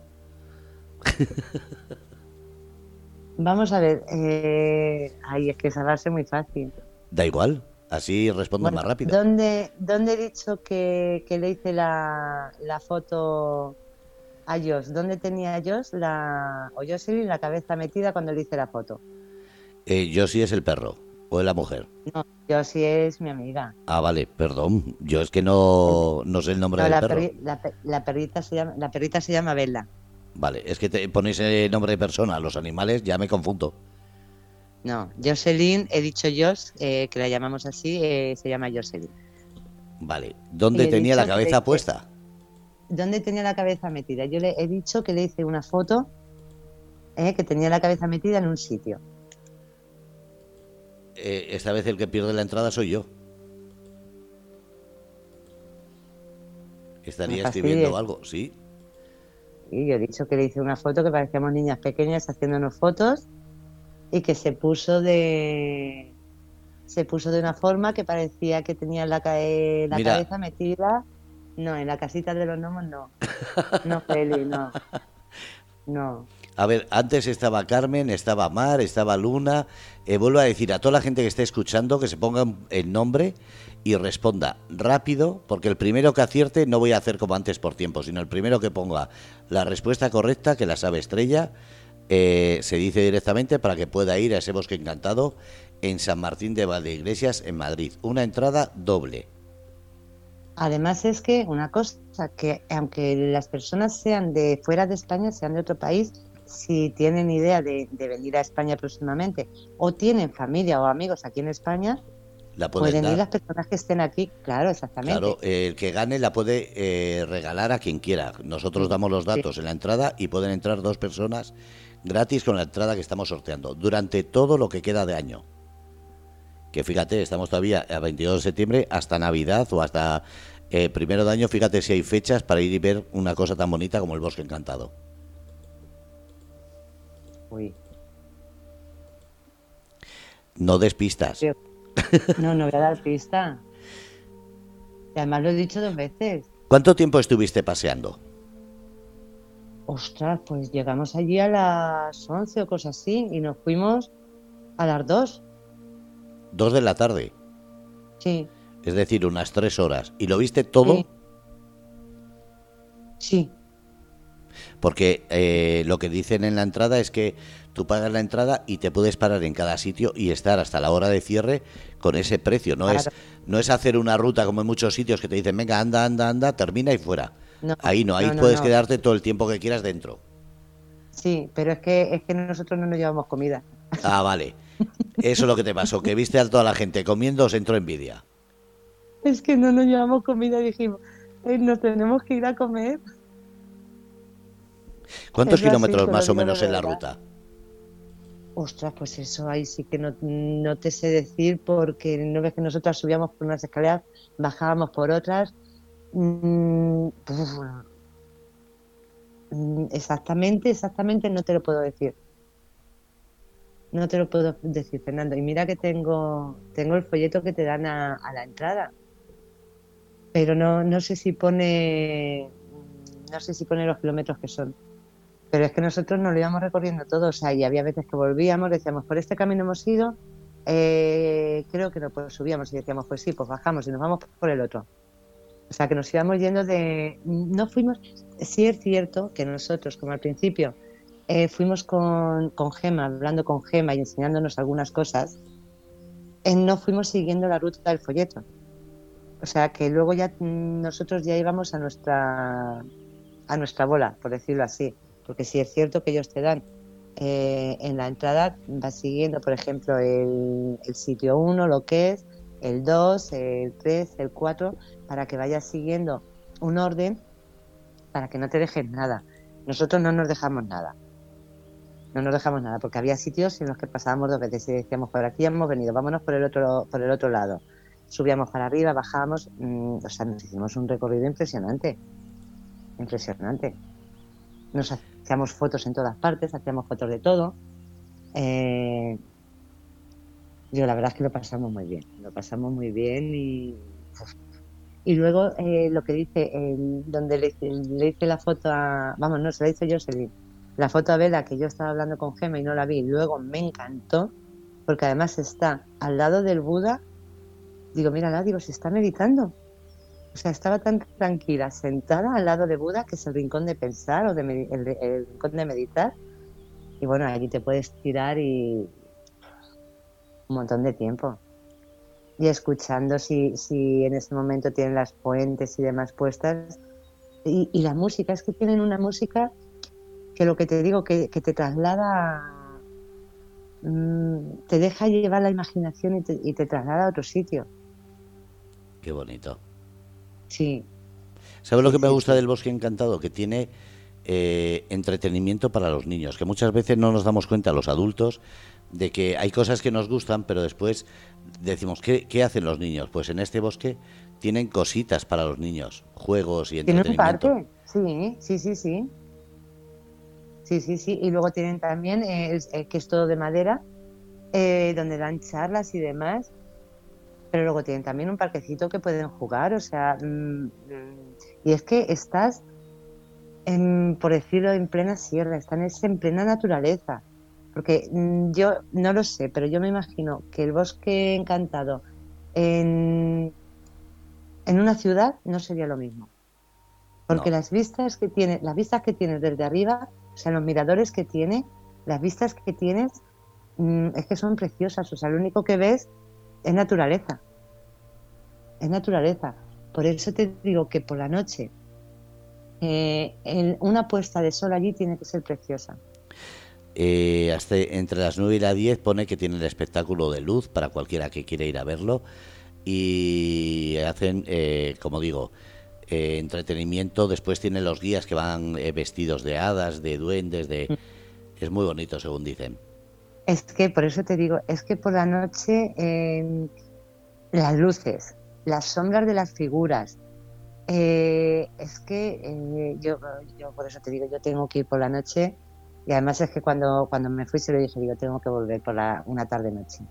[LAUGHS] Vamos a ver. Eh... Ay, es que esa base muy fácil. Da igual. Así respondo más rápido. ¿Dónde, ¿Dónde he dicho que, que le hice la, la foto a Josh? ¿Dónde tenía Josh la, o Jocelyn la cabeza metida cuando le hice la foto? Eh, Josie es el perro o es la mujer. No, Josie es mi amiga. Ah, vale, perdón. Yo es que no, no sé el nombre del la perro. la, perrita se llama, la perrita se llama Bella. Vale, es que te ponéis el nombre de persona, los animales, ya me confundo. No, Jocelyn, he dicho Josh, eh, que la llamamos así, eh, se llama Jocelyn. Vale, ¿dónde tenía la cabeza puesta? ¿Dónde tenía la cabeza metida? Yo le he dicho que le hice una foto eh, que tenía la cabeza metida en un sitio. Eh, esta vez el que pierde la entrada soy yo. Estaría escribiendo algo, ¿sí? Sí, yo he dicho que le hice una foto que parecíamos niñas pequeñas haciéndonos fotos y que se puso de se puso de una forma que parecía que tenía la, la cabeza metida no, en la casita de los gnomos no. [LAUGHS] No, Feli, no. No. A ver, antes estaba Carmen, estaba Mar, estaba Luna. Eh, vuelvo a decir a toda la gente que esté escuchando que se ponga el nombre y responda rápido, porque el primero que acierte no voy a hacer como antes por tiempo, sino el primero que ponga la respuesta correcta, que la sabe Estrella, eh, se dice directamente para que pueda ir a ese bosque encantado en San Martín de Valdeiglesias, en Madrid. Una entrada doble. Además es que una cosa, que aunque las personas sean de fuera de España, sean de otro país, si tienen idea de, venir a España próximamente o tienen familia o amigos aquí en España, la pueden, ir las personas que estén aquí, claro, exactamente. Claro, el que gane la puede eh, regalar a quien quiera. Nosotros damos los datos en la entrada y pueden entrar dos personas gratis con la entrada que estamos sorteando durante todo lo que queda de año que fíjate, estamos todavía a 22 de septiembre hasta Navidad o hasta eh, primero de año, fíjate si hay fechas para ir y ver una cosa tan bonita como el Bosque Encantado. Uy. No des pistas. No, no voy a dar pista. Y además lo he dicho dos veces. ¿Cuánto tiempo estuviste paseando? Ostras, pues llegamos allí a las 11 o cosas así y nos fuimos a las 2. Dos de la tarde. Sí. Es decir, unas tres horas. ¿Y lo viste todo? Sí. Porque eh, lo que dicen en la entrada es que tú pagas la entrada y te puedes parar en cada sitio y estar hasta la hora de cierre con ese precio. No, es, no es hacer una ruta como en muchos sitios que te dicen, venga, anda, anda, anda, termina y fuera. Ahí no, ahí puedes quedarte todo el tiempo que quieras dentro. Sí, pero es que, es que nosotros no nos llevamos comida. Ah, vale. Eso es lo que te pasó, que viste a toda la gente comiendo, os entró envidia. Es que no nos llevamos comida dijimos, eh, nos tenemos que ir a comer. ¿Cuántos kilómetros más o menos en la ruta? Ostras, pues eso ahí sí que no, te sé decir porque no ves que nosotras subíamos por unas escaleras, bajábamos por otras. Mm, mm, exactamente, exactamente no te lo puedo decir. No te lo puedo decir, Fernando. Y mira que tengo, tengo el folleto que te dan a, la entrada. Pero no, no sé si pone no sé si pone los kilómetros que son. Pero es que nosotros nos lo íbamos recorriendo todo, o sea, y había veces que volvíamos, decíamos, por este camino hemos ido, eh, creo que no, pues subíamos y decíamos, pues sí, pues bajamos y nos vamos por el otro. O sea, que nos íbamos yendo de... No fuimos... Sí es cierto que nosotros, como al principio, eh, fuimos con, con, Gema, hablando con Gema y enseñándonos algunas cosas, eh, no fuimos siguiendo la ruta del folleto. O sea que luego ya nosotros ya íbamos a nuestra a nuestra bola, por decirlo así. Porque si es cierto que ellos te dan eh, en la entrada, vas siguiendo, por ejemplo, el, el sitio 1, lo que es, el 2, el 3, el 4, para que vayas siguiendo un orden para que no te dejes nada. Nosotros no nos dejamos nada. No nos dejamos nada, porque había sitios en los que pasábamos dos veces y decíamos, por aquí hemos venido, vámonos por el otro, por el otro lado. Subíamos para arriba, bajábamos, mm, o sea, nos hicimos un recorrido impresionante. Impresionante. Nos hacíamos fotos en todas partes, hacíamos fotos de todo. Eh, yo la verdad es que lo pasamos muy bien, lo pasamos muy bien y y luego eh, lo que dice, donde le, le, hice la foto a, vamos, no, se la yo, se la foto a Vela, que yo estaba hablando con Gema y no la vi, luego me encantó, porque además está al lado del Buda, digo, mira, digo, se está meditando. O sea, estaba tan tranquila, sentada al lado de Buda, que es el rincón de pensar o de el rincón de meditar. Y bueno, allí te puedes tirar y un montón de tiempo y escuchando si, si en ese momento tienen las fuentes y demás puestas. Y, la música, es que tienen una música que lo que te digo, que, te traslada, mm, te deja llevar la imaginación y te, traslada a otro sitio. Qué bonito. Sí. ¿Sabes lo que me gusta del Bosque Encantado? Que tiene eh, entretenimiento para los niños, que muchas veces no nos damos cuenta los adultos de que hay cosas que nos gustan, pero después decimos, ¿qué, ¿qué, hacen los niños? Pues en este bosque tienen cositas para los niños, juegos y entretenimiento. Tienen un parque, sí, sí, sí, sí. Sí, sí, sí. Y luego tienen también, eh, eh, que es todo de madera, eh, donde dan charlas y demás. Pero luego tienen también un parquecito que pueden jugar, o sea, mm, y es que estás, en, por decirlo, en plena sierra, están en plena naturaleza. Porque mm, yo no lo sé, pero yo me imagino que el bosque encantado en, en una ciudad no sería lo mismo. Porque las vistas que tiene, las vistas que tienes desde arriba, o sea, los miradores que tiene, las vistas que tienes, mm, es que son preciosas. O sea, lo único que ves es naturaleza. Es naturaleza. Por eso te digo que por la noche eh, una puesta de sol allí tiene que ser preciosa. Eh, hasta entre las 9 y las 10 pone que tiene el espectáculo de luz para cualquiera que quiera ir a verlo y hacen, eh, como digo, eh, entretenimiento. Después tienen los guías que van vestidos de hadas, de duendes, de... Mm. Es muy bonito, según dicen. Es que, por eso te digo, es que por la noche em, las luces, las sombras de las figuras, es que yo, yo, por eso te digo, yo tengo que ir por la noche y además es que cuando, cuando me fui se lo dije, digo, tengo que volver por la, una tarde-noche.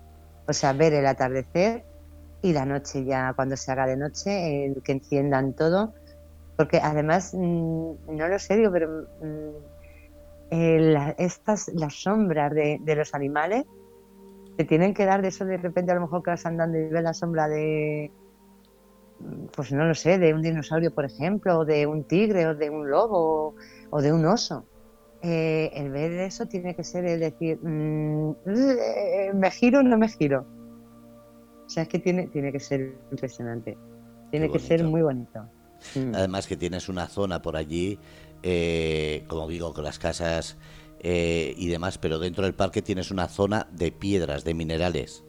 O sea, ver el atardecer y la noche ya, cuando se haga de noche, el que enciendan todo. Porque además, mm, no lo sé, digo, pero mm, eh, estas, las sombras de, de, los animales te tienen que dar de eso de repente a lo mejor que vas andando y ves la sombra de, pues no lo sé, de un dinosaurio, por ejemplo, o de un tigre, o de un lobo, o de un oso eh, el ver eso tiene que ser el decir, mm, eh, me giro o no me giro. O sea, es que tiene, tiene que ser impresionante. Tiene que ser muy bonito. Mm. Además que tienes una zona por allí, eh, como digo, con las casas y demás, pero dentro del parque tienes una zona de piedras, de minerales.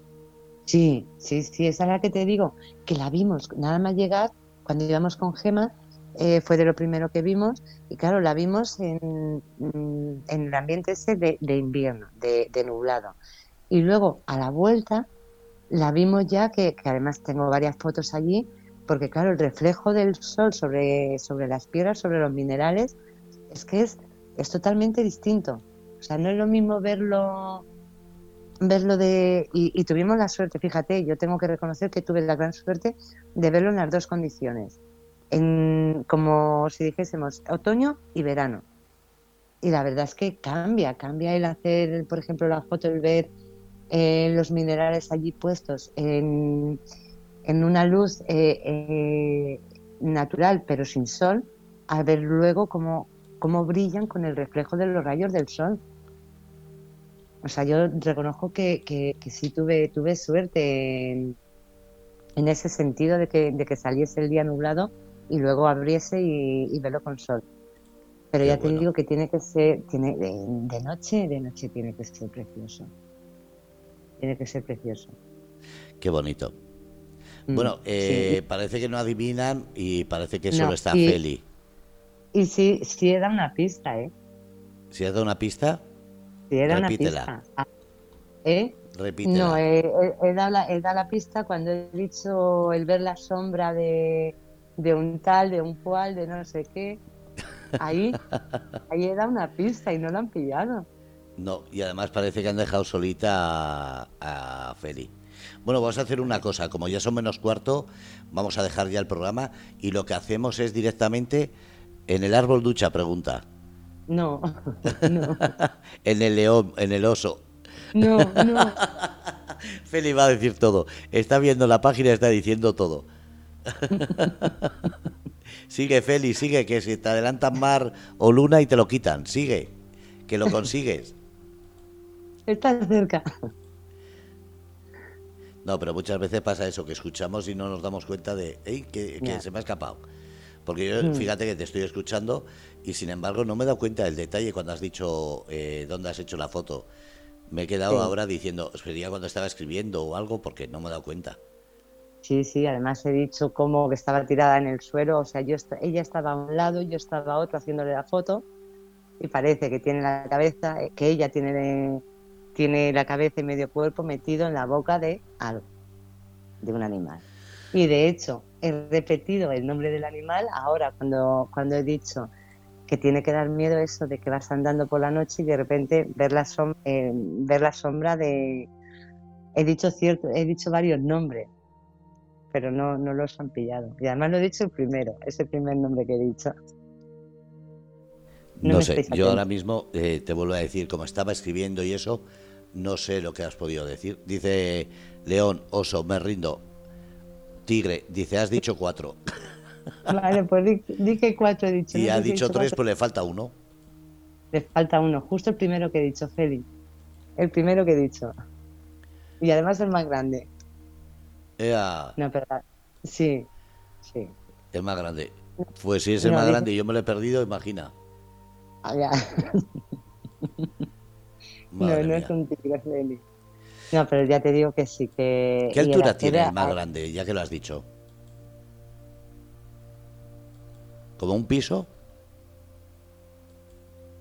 Sí, sí, sí, esa es la que te digo, que la vimos nada más llegar, cuando íbamos con Gema, eh, fue de lo primero que vimos y claro, la vimos en, mm, en el ambiente ese de, invierno, de, nublado. Y luego a la vuelta la vimos ya, que, además tengo varias fotos allí, porque claro, el reflejo del sol sobre, sobre las piedras, sobre los minerales, es que es, es totalmente distinto. O sea, no es lo mismo verlo verlo de y, y, tuvimos la suerte fíjate yo tengo que reconocer que tuve la gran suerte de verlo en las dos condiciones en, como si dijésemos, otoño y verano. Y la verdad es que cambia, cambia el hacer, por ejemplo, la foto, el ver eh, los minerales allí puestos en, en una luz eh, eh, natural pero sin sol, a ver luego cómo, cómo brillan con el reflejo de los rayos del sol. O sea, yo reconozco que, que, sí tuve, tuve suerte en, en ese sentido de que, de que saliese el día nublado y luego abriese y, verlo con sol. Pero ya te digo que tiene que ser, tiene de, noche, de noche tiene que ser precioso. Tiene que ser precioso. Qué bonito. Mm, bueno, eh, parece que no adivinan y parece que solo está Feli. Y sí, sí he dado una pista, ¿eh? Si has dado una pista, Sí era Repítela. una pista. Ah, ¿Eh? repítela. No, he, he- he dado la, he dado la pista cuando he dicho el ver la sombra de, de un tal, de un cual, de no sé qué. Ahí, [LAUGHS] ahí dado una pista y no la han pillado. No, y además parece que han dejado solita a, a Feli. Bueno, vamos a hacer una cosa, como ya son menos cuarto, vamos a dejar ya el programa y lo que hacemos es directamente en el árbol ducha pregunta, No, [LAUGHS] no, [LAUGHS] en el león, en el oso. no, no. Feli va a decir todo. Está viendo la página, está diciendo todo. [LAUGHS] sigue, Feli, sigue, que si te adelantan Mar o Luna y te lo quitan. Sigue, que lo consigues. [LAUGHS] Está cerca. No, pero muchas veces pasa eso, que escuchamos y no nos damos cuenta de, "Ey, que, se me ha escapado. Porque yo, Mm. fíjate que te estoy escuchando y sin embargo no me he dado cuenta del detalle cuando has dicho eh, dónde has hecho la foto. Me he quedado Sí. ahora diciendo, sería cuando estaba escribiendo o algo porque no me he dado cuenta. Sí, sí, además he dicho como que estaba tirada en el suelo, o sea, yo ella estaba a un lado, yo estaba a otro haciéndole la foto y parece que tiene la cabeza, eh, que ella tiene, tiene la cabeza y medio cuerpo metido en la boca de algo, de un animal. Y de hecho, he repetido el nombre del animal ahora cuando, cuando he dicho que tiene que dar miedo eso de que vas andando por la noche y de repente ver la, som- eh, ver la sombra de... He dicho cierto, he dicho varios nombres, pero no, no los han pillado. Y además lo he dicho el primero, es el primer nombre que he dicho. No sé, yo ahora mismo eh, te vuelvo a decir, como estaba escribiendo y eso, no sé lo que has podido decir. Dice León, oso, me rindo. Tigre, dice, has dicho cuatro. Vale, pues di, di que cuatro he dicho. Y no ha dicho tres, cuatro. pues le falta uno. Le falta uno, justo el primero que he dicho, Feli. El primero que he dicho. Y además el más grande. Ea, No, pero sí, sí. el más grande. Pues si es el No, más grande y yo me lo he perdido, imagina. Ah, ya. [LAUGHS] No, no mía. es un tigre, Feli. No, pero ya te digo que sí que... ¿Qué altura tiene el más grande, ya que lo has dicho? ¿Como un piso?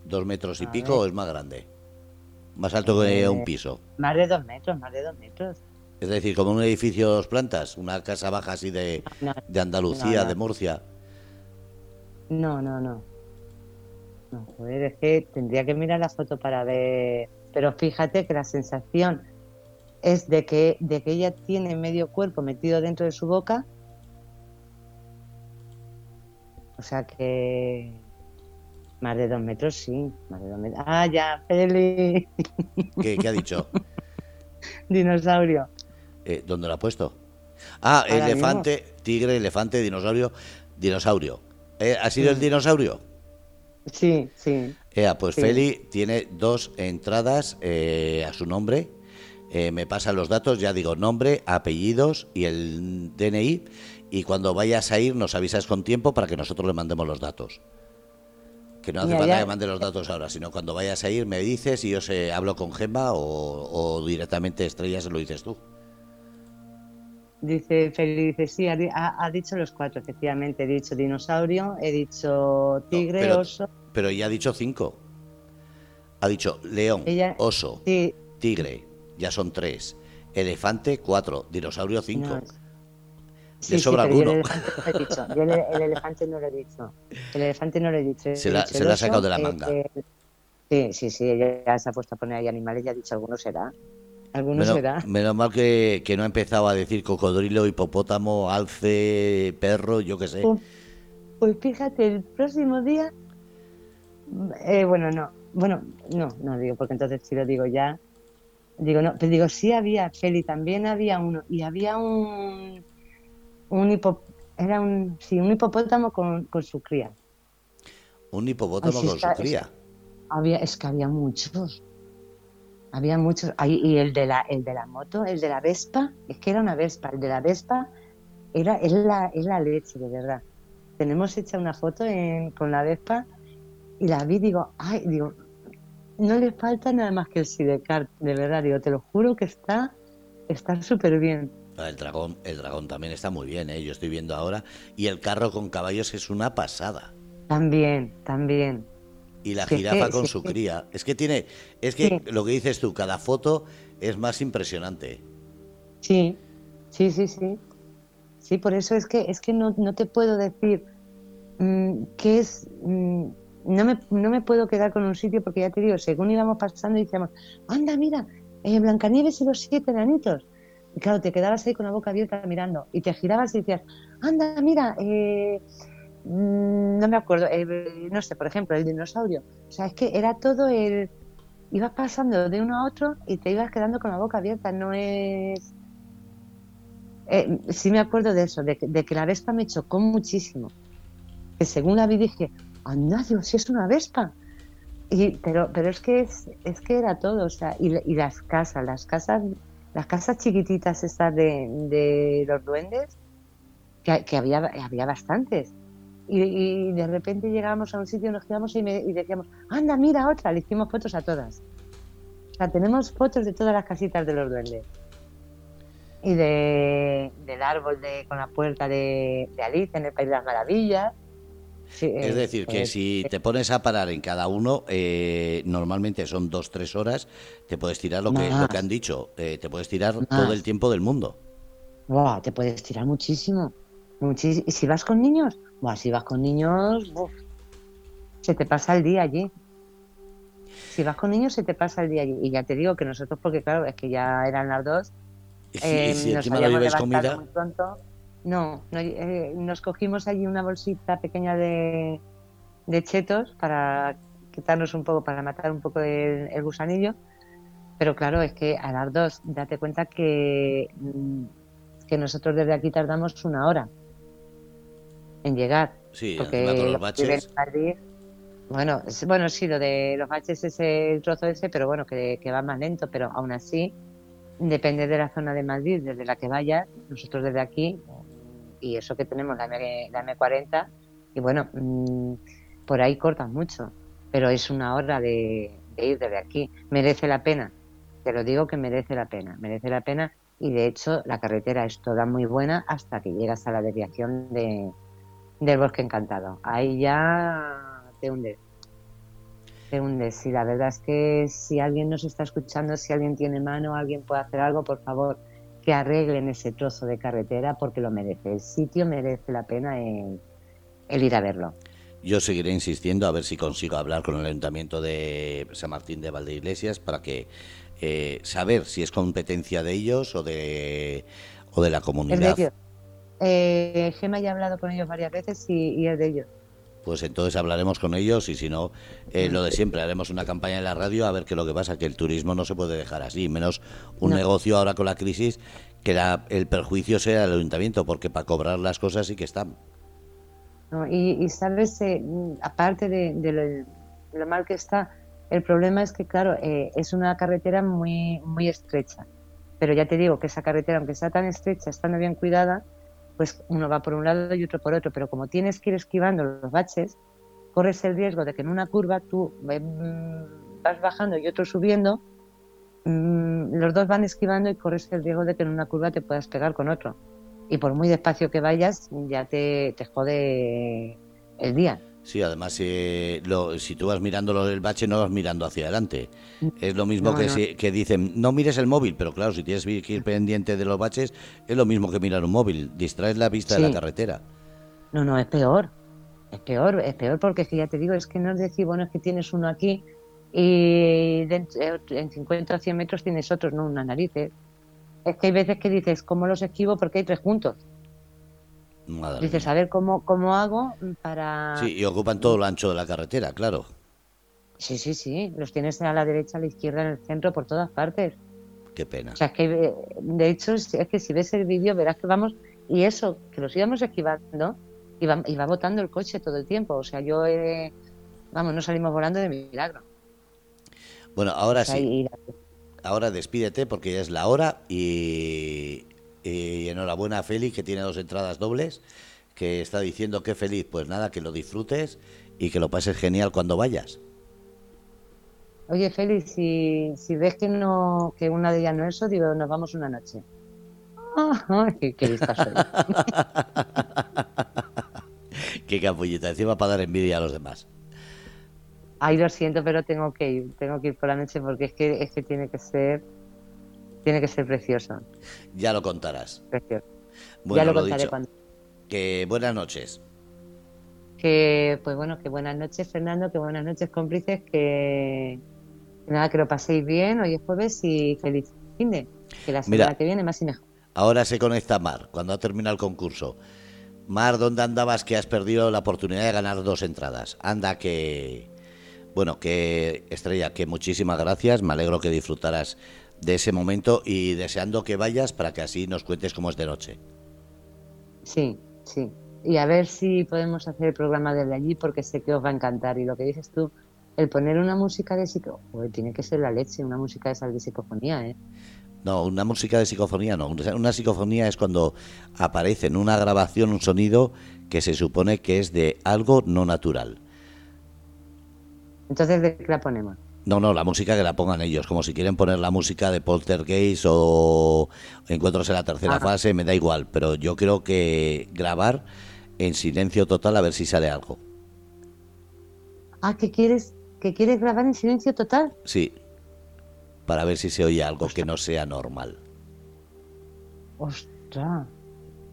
¿Dos metros y A pico ver. o es más grande? Más alto que Eh, un piso. Más de dos metros, más de dos metros. Es decir, como un edificio de dos plantas, una casa baja así de, No, de Andalucía, No, de Murcia. No, no, no. No, joder, es que tendría que mirar la foto para ver. Pero fíjate que la sensación es de que, de que ella tiene medio cuerpo metido dentro de su boca. O sea que. Más de dos metros, sí. Más de dos metros. Ah, ya, Feli. ¿Qué, qué ha dicho? [LAUGHS] Dinosaurio. Eh, ¿Dónde lo ha puesto? Ah, Ahora elefante, tigre, elefante, dinosaurio, dinosaurio. Eh, ¿Ha sido el dinosaurio? Sí, sí. Pues Sí. Feli tiene dos entradas eh, a su nombre. Eh, me pasan los datos, ya digo, nombre, apellidos y el DNI. Y cuando vayas a ir nos avisas con tiempo para que nosotros le mandemos los datos. Que no hace falta ya- que mande los datos ahora, sino cuando vayas a ir me dices y yo se hablo con Gemma o, o directamente Estrella se lo dices tú. Dice Feli, dice, sí, ha, ha- dicho los cuatro, efectivamente. He dicho dinosaurio, he dicho tigre, pero- oso. Pero ya ha dicho cinco. Ha dicho león, Ella- oso, Sí, tigre, ya son tres. Elefante, cuatro. Dinosaurio, cinco. No, Le sí, sí, sobra pero yo alguno. el elefante no lo he dicho. Yo el, el elefante no lo he dicho. El elefante no lo he dicho. He Se la- dicho se el la ha sacado de la eh, manga. eh, sí, sí, sí, ella se ha puesto a poner ahí animales y ha dicho, alguno será. Alguno Menos, será. menos mal que, que no ha empezado a decir cocodrilo, hipopótamo, alce, perro, yo qué sé. Pues, pues fíjate, el próximo día, eh, bueno, no, bueno, no, no digo, porque entonces si lo digo ya, digo, no, pero digo, sí había, Feli, también había uno, y había un, un hipo, era un, sí, un hipopótamo con, con su cría. Un hipopótamo con está- su cría. Había, es que había muchos. Había muchos. Ay, y el de la, el de la moto, el de la Vespa, es que era una Vespa. El de la Vespa era, es la, es la leche, de verdad. Tenemos hecha una foto en- con la Vespa y la vi, digo, ay, digo, no le falta nada más que el sidecar, de verdad, digo, te lo juro que está, está súper bien. Ah, El dragón, el dragón también está muy bien, ¿eh? yo estoy viendo ahora. Y el carro con caballos es una pasada. También, también. Y la jirafa con su cría. Es que tiene, es que lo que dices tú, cada foto es más impresionante. Sí, sí, sí, sí. Sí, por eso es que es que no, no te puedo decir mm, qué es. Mm, no, me, no me puedo quedar con un sitio porque ya te digo, según íbamos pasando decíamos, anda, mira, eh, Blancanieves y los siete enanitos. Y claro, te quedabas ahí con la boca abierta mirando y te girabas y decías, anda, mira, eh, no me acuerdo, no sé, por ejemplo, el dinosaurio. O sea, es que era todo el... Ibas pasando de uno a otro y te ibas quedando con la boca abierta, no es... Eh, sí me acuerdo de eso, de, que la Vespa me chocó muchísimo. Que según la vi dije, anda, Dios, si es una Vespa. Y, pero, pero es que es, es que era todo, o sea, y, y las casas, las casas las casas chiquititas estas de, los duendes, que, había, había bastantes. Y, de repente llegábamos a un sitio, nos quedamos y, y, decíamos, anda, mira otra, le hicimos fotos a todas. O sea, tenemos fotos de todas las casitas de los duendes. Y de, del árbol de, con la puerta de, de Alice en el País de las Maravillas es decir, que si te pones a parar en cada uno, eh, normalmente son dos, tres horas, te puedes tirar lo, que, lo que han dicho, eh, te puedes tirar todo el tiempo del mundo. te puedes tirar muchísimo. ¿Y si vas con niños? Si vas con niños, se te pasa el día allí. Si vas con niños, se te pasa el día allí. Y ya te digo que nosotros, porque claro, es que ya eran las dos, eh, si nos habíamos comida... muy pronto no, eh, nos cogimos allí una bolsita pequeña de, chetos para quitarnos un poco, para matar un poco el, gusanillo. Pero claro, es que a las dos, date cuenta que, mm, que nosotros desde aquí tardamos una hora en llegar. Sí, porque los baches. bueno, bueno, sí, lo de los baches es el trozo ese, pero bueno, que, que va más lento, pero aún así, depende de la zona de Madrid, desde la que vayas, nosotros desde aquí y eso que tenemos la, M, la 40 y bueno, mm, por ahí cortan mucho, pero es una hora de, ir desde aquí. Merece la pena, te lo digo que merece la pena, merece la pena y de hecho la carretera es toda muy buena hasta que llegas a la desviación de, del bosque encantado. Ahí ya te hundes. Te hundes. Y la verdad es que si alguien nos está escuchando, si alguien tiene mano, alguien puede hacer algo, por favor, que arreglen ese trozo de carretera porque lo merece. El sitio merece la pena el, ir a verlo. Yo seguiré insistiendo a ver si consigo hablar con el Ayuntamiento de San Martín de Valdeiglesias para que eh, saber si es competencia de ellos o de, o de la comunidad. Eh, Gema ya ha hablado con ellos varias veces y, y es de ellos pues entonces hablaremos con ellos y si no, eh, lo de siempre, haremos una campaña en la radio a ver qué es lo que pasa, que el turismo no se puede dejar así, menos un negocio ahora con la crisis, que el perjuicio sea el ayuntamiento, porque para cobrar las cosas sí que están. y, sabes, eh, aparte de, lo, mal que está, el problema es que, claro, eh, es una carretera muy, muy estrecha. Pero ya te digo que esa carretera, aunque sea tan estrecha, estando bien cuidada, pues uno va por un lado y otro por otro, pero como tienes que ir esquivando los baches, corres el riesgo de que en una curva tú mm, vas bajando y otro subiendo, mm, los dos van esquivando y corres el riesgo de que en una curva te puedas pegar con otro. Y por muy despacio que vayas, ya te, te jode el día. Sí, además, si, lo, si tú vas mirando el bache, no vas mirando hacia adelante. Es lo mismo que, que dicen, no mires el móvil, pero claro, si tienes que ir pendiente de los baches, es lo mismo que mirar un móvil, distraes la vista de la carretera. No, no, es peor. Es peor, es peor porque es que ya te digo, es que no es decir, bueno, es que tienes uno aquí y en 50 o 100 metros tienes otros, no, una nariz. ¿eh? Es que hay veces que dices, ¿cómo los esquivo? Porque hay tres juntos. Dices, a ver cómo, cómo hago para... Sí, y ocupan todo el ancho de la carretera, claro. Sí, sí, sí. Los tienes a la derecha, a la izquierda, en el centro, por todas partes. Qué pena. O sea, es que, de hecho, es que si ves el vídeo verás que vamos... Y eso, que los íbamos esquivando, iba, iba botando el coche todo el tiempo. O sea, yo... vamos, no salimos volando de milagro. Bueno, ahora sí. Ahora despídete porque ya es la hora y y enhorabuena a Félix, que tiene dos entradas dobles, que está diciendo que feliz. Pues nada, que lo disfrutes y que lo pases genial cuando vayas. Oye, Félix, si, si ves que no que una de ellas no es eso, digo, nos vamos una noche. [LAUGHS] qué, qué [LAUGHS] Qué capullita, encima para dar envidia a los demás. Ay, lo siento, pero tengo que ir, tengo que ir por la noche porque es que, es que tiene que ser, tiene que ser precioso. Ya lo contarás. Precioso. Bueno, ya lo, lo contaré dicho. cuando. Que buenas noches. Que, pues bueno, que buenas noches, Fernando, que buenas noches, cómplices, que nada, que lo paséis bien, hoy es jueves y feliz fin de, que la semana Mira. que viene más y mejor. Ahora se conecta Mar, cuando ha terminado el concurso. Mar, ¿dónde andabas que has perdido la oportunidad de ganar dos entradas? Anda que... Bueno, que Estrella, que muchísimas gracias, me alegro que disfrutaras de ese momento y deseando que vayas para que así nos cuentes cómo es de noche. Sí, sí. Y a ver si podemos hacer el programa desde allí porque sé que os va a encantar. Y lo que dices tú, el poner una música de psico... Joder, tiene que ser la leche, una música de esas de psicofonía, ¿eh? No, una música de psicofonía no. Una psicofonía es cuando aparece en una grabación un sonido que se supone que es de algo no natural. Entonces, ¿de qué la ponemos? No, no, la música que la pongan ellos, como si quieren poner la música de Poltergeist o Encuentros en la tercera fase, me da igual, pero yo creo que grabar en silencio total a ver si sale algo. Ah, ¿que quieres, que quieres grabar en silencio total? Sí, para ver si se oye algo que no sea normal. Ostras.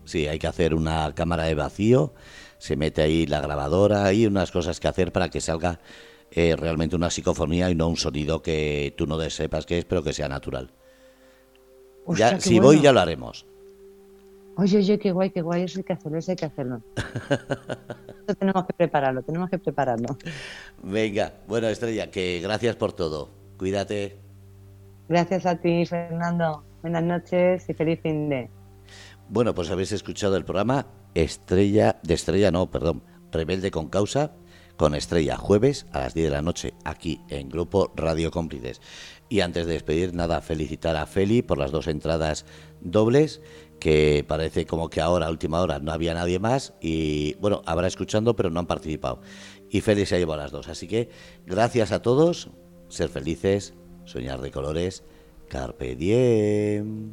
Sí, hay que hacer una cámara de vacío, se mete ahí la grabadora, hay unas cosas que hacer para que salga eh, realmente una psicofonía y no un sonido que tú no sepas qué es, pero que sea natural. Ostras, Ya, si bueno. voy ya lo haremos. Oye, oye, qué guay, qué guay, eso hay que hacerlo, eso hay que hacerlo. [LAUGHS] Eso tenemos que prepararlo, tenemos que prepararlo. Venga, bueno Estrella, que gracias por todo. Cuídate. Gracias a ti, Fernando. Buenas noches y feliz fin de. Bueno, pues habéis escuchado el programa Estrella, de Estrella no, perdón, Rebelde con Causa, con Estrella, jueves a las 10 de la noche, aquí en Grupo Radio Cómplices. Y antes de despedir, nada, felicitar a Feli por las dos entradas dobles, que parece como que ahora, a última hora, no había nadie más, y bueno, habrá escuchando, pero no han participado. Y Feli se ha llevado las dos. Así que gracias a todos, ser felices, soñar de colores, carpe diem.